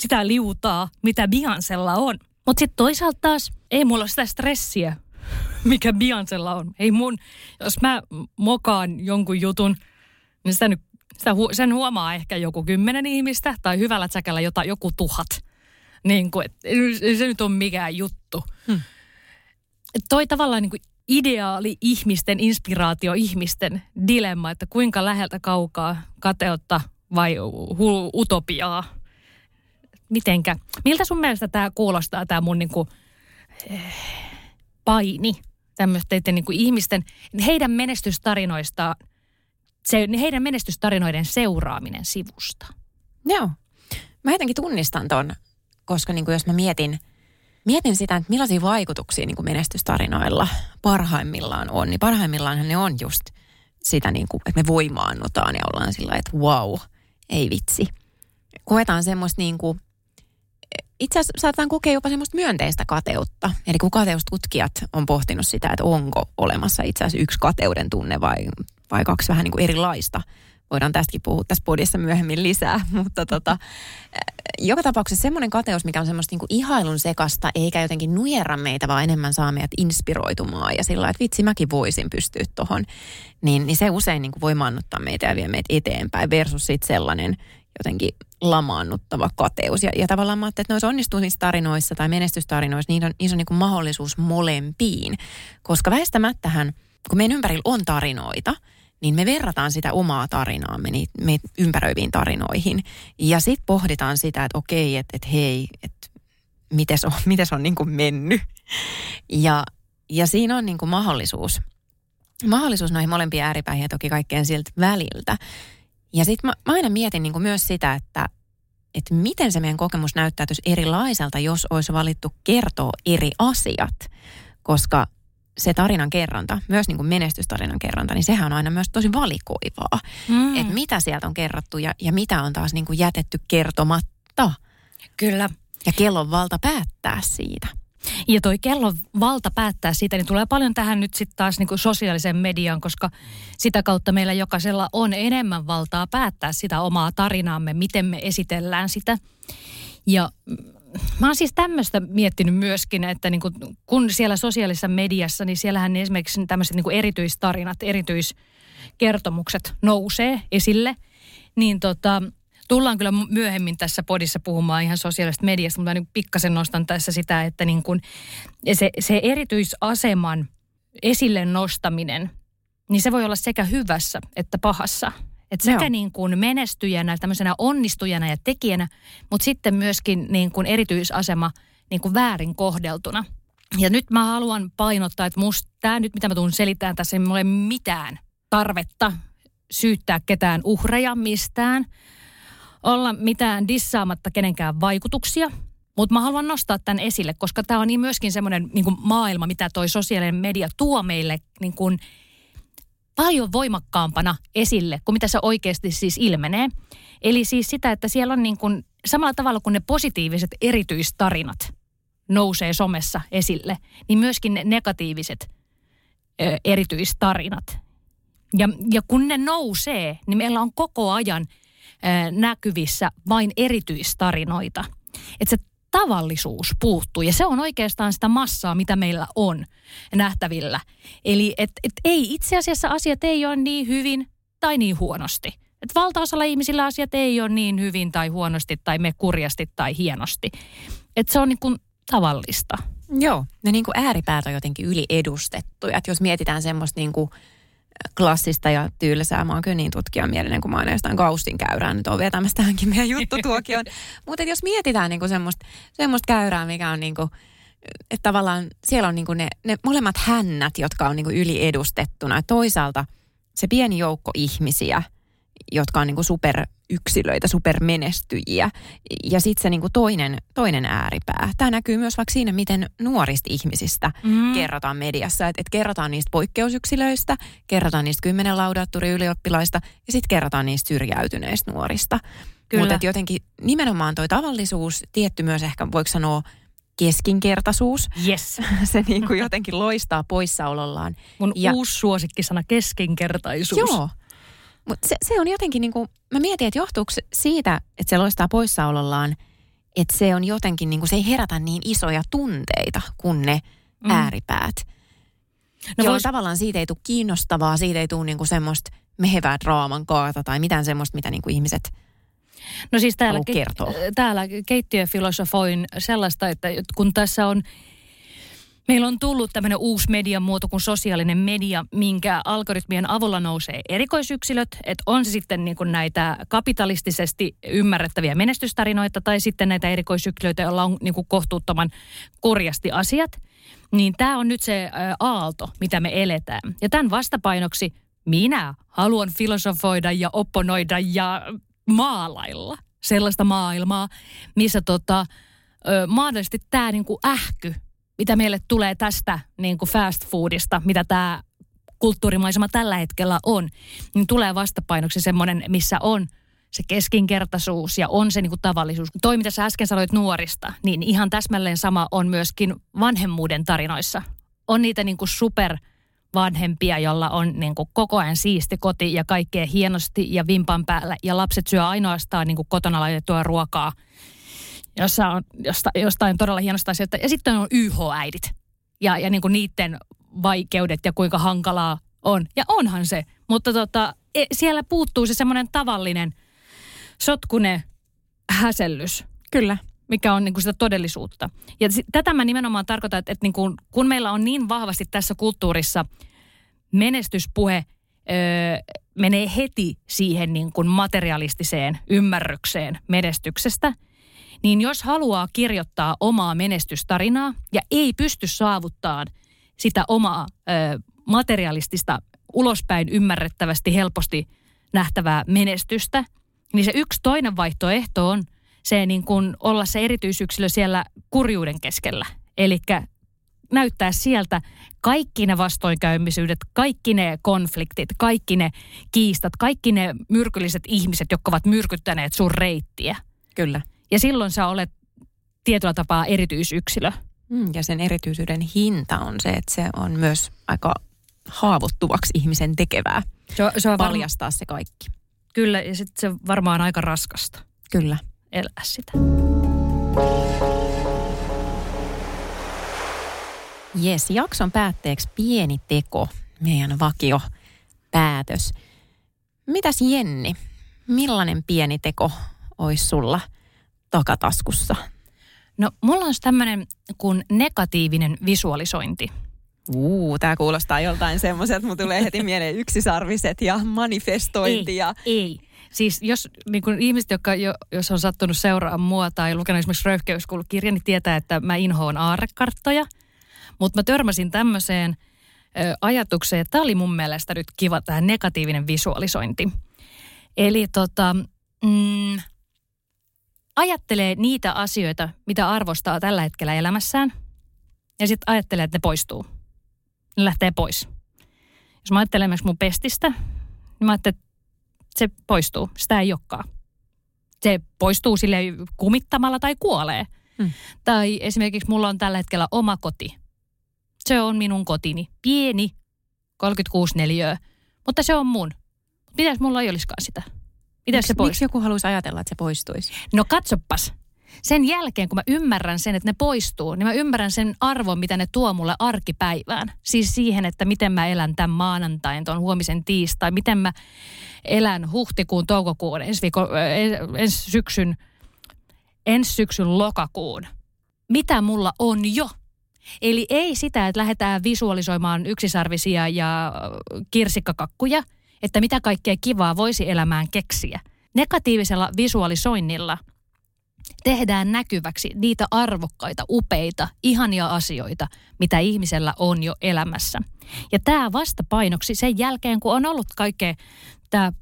sitä liutaa, mitä Beyoncella on. Mutta sitten toisaalta taas ei mulla ole sitä stressiä, *laughs* mikä Beyoncella on. Ei mun, jos mä mokaan jonkun jutun, niin sitä nyt, sitä hu, sen huomaa ehkä joku kymmenen ihmistä tai hyvällä säkällä jota, joku tuhat. Niin kuin, et, ei se nyt on mikään juttu. Hmm. Et toi tavallaan niin kuin ideaali ihmisten, inspiraatio ihmisten dilemma, että kuinka läheltä kaukaa kateutta vai hu- utopiaa. Mitenkä? Miltä sun mielestä tämä kuulostaa, tämä mun niinku, eh, paini tämmöisten niinku ihmisten, heidän menestystarinoistaan, se, heidän menestystarinoiden seuraaminen sivusta? Joo. Mä jotenkin tunnistan ton, koska niinku jos mä mietin – mietin sitä, että millaisia vaikutuksia niin kuin menestystarinoilla parhaimmillaan on. Niin parhaimmillaan ne on just sitä, niin kuin, että me voimaannutaan ja ollaan sillä että wow, ei vitsi. Koetaan semmoista niin kuin, itse asiassa saatetaan kokea jopa semmoista myönteistä kateutta. Eli kun kateustutkijat on pohtinut sitä, että onko olemassa itse asiassa yksi kateuden tunne vai, vai kaksi vähän niin kuin erilaista voidaan tästäkin puhua tässä podissa myöhemmin lisää, *laughs* mutta tota, joka tapauksessa semmoinen kateus, mikä on semmoista niinku ihailun sekasta, eikä jotenkin nujerra meitä, vaan enemmän saa meidät inspiroitumaan ja sillä että vitsi mäkin voisin pystyä tuohon, niin, niin se usein niinku voi mannuttaa meitä ja vie meitä eteenpäin versus sitten sellainen jotenkin lamaannuttava kateus. Ja, ja tavallaan mä että noissa onnistumistarinoissa tai menestystarinoissa niin on, on niin mahdollisuus molempiin, koska väistämättähän, kun meidän ympärillä on tarinoita – niin me verrataan sitä omaa tarinaamme niin me ympäröiviin tarinoihin. Ja sitten pohditaan sitä, että okei, että, että hei, että miten on, mites on *laughs* niin kuin mennyt. Ja, ja siinä on niin kuin mahdollisuus, mahdollisuus noihin molempiin ääripäihin ja toki kaikkeen siltä väliltä. Ja sitten mä, mä aina mietin niin kuin myös sitä, että, että miten se meidän kokemus näyttäytyisi erilaiselta, jos olisi valittu kertoa eri asiat. Koska se tarinan kerronta, myös niin kuin menestystarinan kerronta, niin sehän on aina myös tosi valikoivaa. Mm. Että mitä sieltä on kerrottu ja, ja mitä on taas niin kuin jätetty kertomatta. Kyllä. Ja kellon valta päättää siitä. Ja toi kellon valta päättää siitä, niin tulee paljon tähän nyt sitten taas niin kuin sosiaalisen median, koska sitä kautta meillä jokaisella on enemmän valtaa päättää sitä omaa tarinaamme, miten me esitellään sitä. Ja mä oon siis tämmöistä miettinyt myöskin, että niin kun, kun siellä sosiaalisessa mediassa, niin siellähän esimerkiksi tämmöiset niin erityistarinat, erityiskertomukset nousee esille, niin tota, tullaan kyllä myöhemmin tässä podissa puhumaan ihan sosiaalisesta mediasta, mutta niin pikkasen nostan tässä sitä, että niin kun se, se erityisaseman esille nostaminen, niin se voi olla sekä hyvässä että pahassa. Et sekä Joo. niin kuin menestyjänä, tämmöisenä onnistujana ja tekijänä, mutta sitten myöskin niin kuin erityisasema niin kuin väärin kohdeltuna. Ja nyt mä haluan painottaa, että musta tämä nyt, mitä mä tuun selittämään tässä, ei ole mitään tarvetta syyttää ketään uhreja mistään, olla mitään dissaamatta kenenkään vaikutuksia. Mutta mä haluan nostaa tämän esille, koska tämä on niin myöskin semmoinen niin maailma, mitä toi sosiaalinen media tuo meille niin kuin paljon voimakkaampana esille kuin mitä se oikeasti siis ilmenee. Eli siis sitä, että siellä on niin kuin, samalla tavalla kuin ne positiiviset erityistarinat nousee somessa esille, niin myöskin ne negatiiviset ö, erityistarinat. Ja, ja kun ne nousee, niin meillä on koko ajan näkyvissä vain erityistarinoita. Että se tavallisuus puuttuu. Ja se on oikeastaan sitä massaa, mitä meillä on nähtävillä. Eli et, et ei itse asiassa asiat ei ole niin hyvin tai niin huonosti. Et valtaosalla ihmisillä asiat ei ole niin hyvin tai huonosti tai me kurjasti tai hienosti. Et se on niin kuin tavallista. Joo, ne niin kuin ääripäät on jotenkin yliedustettuja. Et jos mietitään semmoista niin kuin klassista ja tylsää. Mä oon kyllä niin tutkijan mielinen, kun mä oon jostain kaustin käyrää. Nyt on vetämässä tähänkin meidän juttutuokioon. *laughs* Mutta jos mietitään niinku semmoista, semmoista käyrää, mikä on niinku, että tavallaan siellä on niinku ne, ne molemmat hännät, jotka on niinku yliedustettuna. Toisaalta se pieni joukko ihmisiä – jotka on niin kuin superyksilöitä, supermenestyjiä. Ja sitten se niin kuin toinen, toinen ääripää. Tämä näkyy myös vaikka siinä, miten nuorista ihmisistä mm. kerrotaan mediassa. Että et kerrotaan niistä poikkeusyksilöistä, kerrotaan niistä kymmenen laudatturi ylioppilaista ja sitten kerrotaan niistä syrjäytyneistä nuorista. Mutta jotenkin nimenomaan toi tavallisuus, tietty myös ehkä voiko sanoa keskinkertaisuus. Yes. *laughs* Se niin kuin jotenkin loistaa poissaolollaan. Mun ja, uusi suosikkisana keskinkertaisuus. Joo. Mutta se, se on jotenkin niin kuin, mä mietin, että johtuuko siitä, että se loistaa poissaolollaan, että se on jotenkin, niin kuin, se ei herätä niin isoja tunteita kuin ne mm. ääripäät. No vois... tavallaan siitä ei tule kiinnostavaa, siitä ei tule niin kuin semmoista mehevää draaman kaata tai mitään semmoista, mitä niin kuin ihmiset No siis täällä, ke- täällä keittiöfilosofoin sellaista, että kun tässä on Meillä on tullut tämmöinen uusi median muoto kuin sosiaalinen media, minkä algoritmien avulla nousee erikoisyksilöt. Että on se sitten niin kuin näitä kapitalistisesti ymmärrettäviä menestystarinoita tai sitten näitä erikoisyksilöitä, joilla on niin kuin kohtuuttoman korjasti asiat. Niin tämä on nyt se aalto, mitä me eletään. Ja tämän vastapainoksi minä haluan filosofoida ja opponoida ja maalailla sellaista maailmaa, missä tota, mahdollisesti tämä niinku ähky mitä meille tulee tästä niin kuin fast foodista, mitä tämä kulttuurimaisema tällä hetkellä on, niin tulee vastapainoksi semmoinen, missä on se keskinkertaisuus ja on se niin kuin tavallisuus. Toi, mitä sä äsken sanoit nuorista, niin ihan täsmälleen sama on myöskin vanhemmuuden tarinoissa. On niitä niin kuin super vanhempia, jolla on niin kuin koko ajan siisti koti ja kaikkea hienosti ja vimpan päällä. Ja lapset syö ainoastaan niin kuin kotona laitettua ruokaa jossa on josta, jostain todella hienosta asioista. Ja sitten on YH-äidit ja, ja niin kuin niiden vaikeudet ja kuinka hankalaa on. Ja onhan se, mutta tota, e, siellä puuttuu se semmoinen tavallinen sotkune häsellys. Kyllä. Mikä on niin kuin sitä todellisuutta. Ja tätä mä nimenomaan tarkoitan, että, että niin kuin, kun meillä on niin vahvasti tässä kulttuurissa menestyspuhe öö, menee heti siihen niin kuin materialistiseen ymmärrykseen menestyksestä – niin jos haluaa kirjoittaa omaa menestystarinaa ja ei pysty saavuttamaan sitä omaa ö, materialistista, ulospäin ymmärrettävästi helposti nähtävää menestystä, niin se yksi toinen vaihtoehto on se niin kuin olla se erityisyksilö siellä kurjuuden keskellä. Eli näyttää sieltä kaikki ne vastoinkäymisyydet, kaikki ne konfliktit, kaikki ne kiistat, kaikki ne myrkylliset ihmiset, jotka ovat myrkyttäneet sun reittiä. Kyllä. Ja silloin sä olet tietyllä tapaa erityisyksilö. Mm, ja sen erityisyyden hinta on se, että se on myös aika haavoittuvaksi ihmisen tekevää. Se, on, se on paljastaa varma... se kaikki. Kyllä, ja sitten se varmaan aika raskasta. Kyllä. Elää sitä. Jes, jakson päätteeksi pieni teko, meidän vakio päätös. Mitäs Jenni, millainen pieni teko olisi sulla – takataskussa? No mulla on tämmöinen kuin negatiivinen visualisointi. Uu, tämä kuulostaa joltain semmoiselta, että tulee heti mieleen yksisarviset ja manifestointi. Ei, ja... ei. Siis jos niin kun ihmiset, jotka jo, jos on sattunut seuraamaan mua tai lukenut esimerkiksi röyhkeyskulukirja, niin tietää, että mä inhoon aarrekarttoja. Mutta mä törmäsin tämmöiseen ö, ajatukseen, tämä oli mun mielestä nyt kiva, tämä negatiivinen visualisointi. Eli tota, mm, ajattelee niitä asioita, mitä arvostaa tällä hetkellä elämässään, ja sitten ajattelee, että ne poistuu. Ne lähtee pois. Jos mä ajattelen esimerkiksi mun pestistä, niin mä ajattelen, että se poistuu. Sitä ei olekaan. Se poistuu sille kumittamalla tai kuolee. Hmm. Tai esimerkiksi mulla on tällä hetkellä oma koti. Se on minun kotini. Pieni, 36 neliöä, mutta se on mun. Mitäs mulla ei olisikaan sitä? Miten se pois? Miksi joku haluaisi ajatella, että se poistuisi? No katsopas. Sen jälkeen, kun mä ymmärrän sen, että ne poistuu, niin mä ymmärrän sen arvon, mitä ne tuo mulle arkipäivään. Siis siihen, että miten mä elän tämän maanantain, tuon huomisen tiistai, miten mä elän huhtikuun, toukokuun, ensi, viikon, ensi syksyn, ensi syksyn lokakuun. Mitä mulla on jo? Eli ei sitä, että lähdetään visualisoimaan yksisarvisia ja kirsikkakakkuja – että mitä kaikkea kivaa voisi elämään keksiä. Negatiivisella visualisoinnilla tehdään näkyväksi niitä arvokkaita, upeita, ihania asioita, mitä ihmisellä on jo elämässä. Ja tämä vastapainoksi sen jälkeen, kun on ollut kaikkea tämä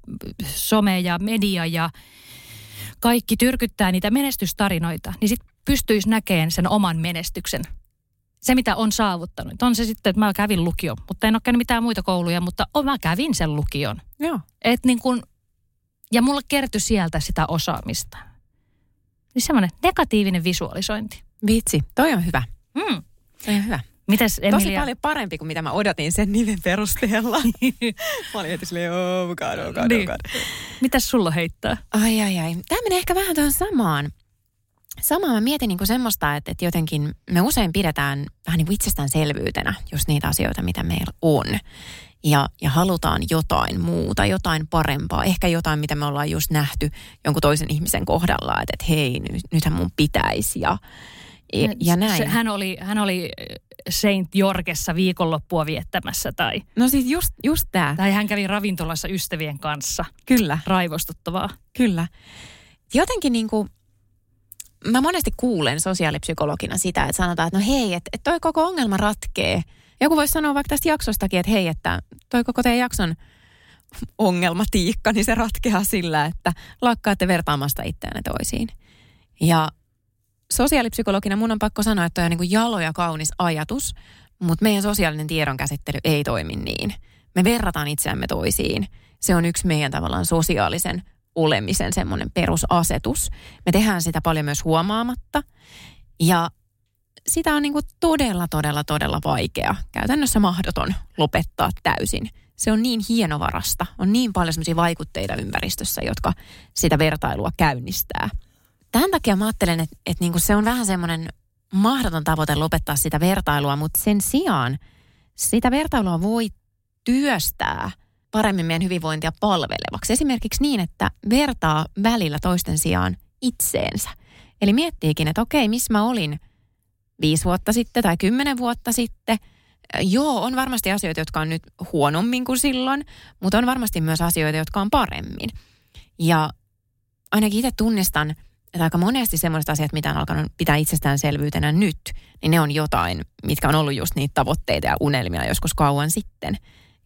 some ja media ja kaikki tyrkyttää niitä menestystarinoita, niin sitten pystyisi näkemään sen oman menestyksen se, mitä on saavuttanut. On se sitten, että mä kävin lukion, mutta en ole käynyt mitään muita kouluja, mutta oh, mä kävin sen lukion. Joo. Et niin kun, ja mulle kertyi sieltä sitä osaamista. Niin semmoinen negatiivinen visualisointi. Vitsi, toi on hyvä. Mm. Toi on hyvä. Mitäs Emilia? Tosi paljon parempi kuin mitä mä odotin sen nimen perusteella. *laughs* mä olin heti silleen, oh god, oh god, oh niin. oh god. Mitäs sulla heittää? Ai ai ai. Tämä menee ehkä vähän tuohon samaan. Samaa mä mietin niin kuin semmoista, että, että jotenkin me usein pidetään vähän niin kuin itsestäänselvyytenä just niitä asioita, mitä meillä on. Ja, ja halutaan jotain muuta, jotain parempaa, ehkä jotain, mitä me ollaan just nähty jonkun toisen ihmisen kohdalla, että, että hei, nyt, nythän mun pitäisi ja, ja, ja näin. Se, hän, oli, hän oli Saint Jorgessa viikonloppua viettämässä tai... No siis just, just tämä. Tai hän kävi ravintolassa ystävien kanssa. Kyllä. Raivostuttavaa. Kyllä. Jotenkin niin kuin, mä monesti kuulen sosiaalipsykologina sitä, että sanotaan, että no hei, että, että toi koko ongelma ratkee. Joku voisi sanoa vaikka tästä jaksostakin, että hei, että toi koko teidän jakson ongelmatiikka, niin se ratkeaa sillä, että lakkaatte vertaamasta itseänne toisiin. Ja sosiaalipsykologina mun on pakko sanoa, että toi on niin kuin jalo ja kaunis ajatus, mutta meidän sosiaalinen tiedonkäsittely ei toimi niin. Me verrataan itseämme toisiin. Se on yksi meidän tavallaan sosiaalisen olemisen semmoinen perusasetus. Me tehdään sitä paljon myös huomaamatta. Ja sitä on niin kuin todella, todella, todella vaikea, käytännössä mahdoton lopettaa täysin. Se on niin hienovarasta, on niin paljon semmoisia vaikutteita ympäristössä, jotka sitä vertailua käynnistää. Tämän takia mä ajattelen, että, että niin kuin se on vähän semmoinen mahdoton tavoite lopettaa sitä vertailua, mutta sen sijaan sitä vertailua voi työstää – paremmin meidän hyvinvointia palvelevaksi. Esimerkiksi niin, että vertaa välillä toisten sijaan itseensä. Eli miettiikin, että okei, missä mä olin viisi vuotta sitten tai kymmenen vuotta sitten. Joo, on varmasti asioita, jotka on nyt huonommin kuin silloin, mutta on varmasti myös asioita, jotka on paremmin. Ja ainakin itse tunnistan, että aika monesti semmoiset asiat, mitä on alkanut pitää itsestäänselvyytenä nyt, niin ne on jotain, mitkä on ollut just niitä tavoitteita ja unelmia joskus kauan sitten.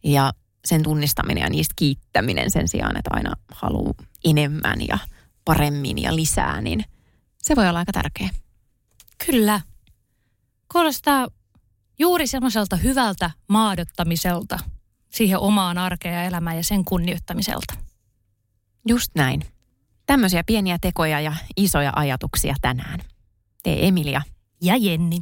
Ja sen tunnistaminen ja niistä kiittäminen sen sijaan, että aina haluaa enemmän ja paremmin ja lisää, niin se voi olla aika tärkeä. Kyllä. Kuulostaa juuri semmoiselta hyvältä maadottamiselta siihen omaan arkeen ja elämään ja sen kunnioittamiselta. Just näin. Tämmöisiä pieniä tekoja ja isoja ajatuksia tänään. Tee Emilia. Ja Jenni.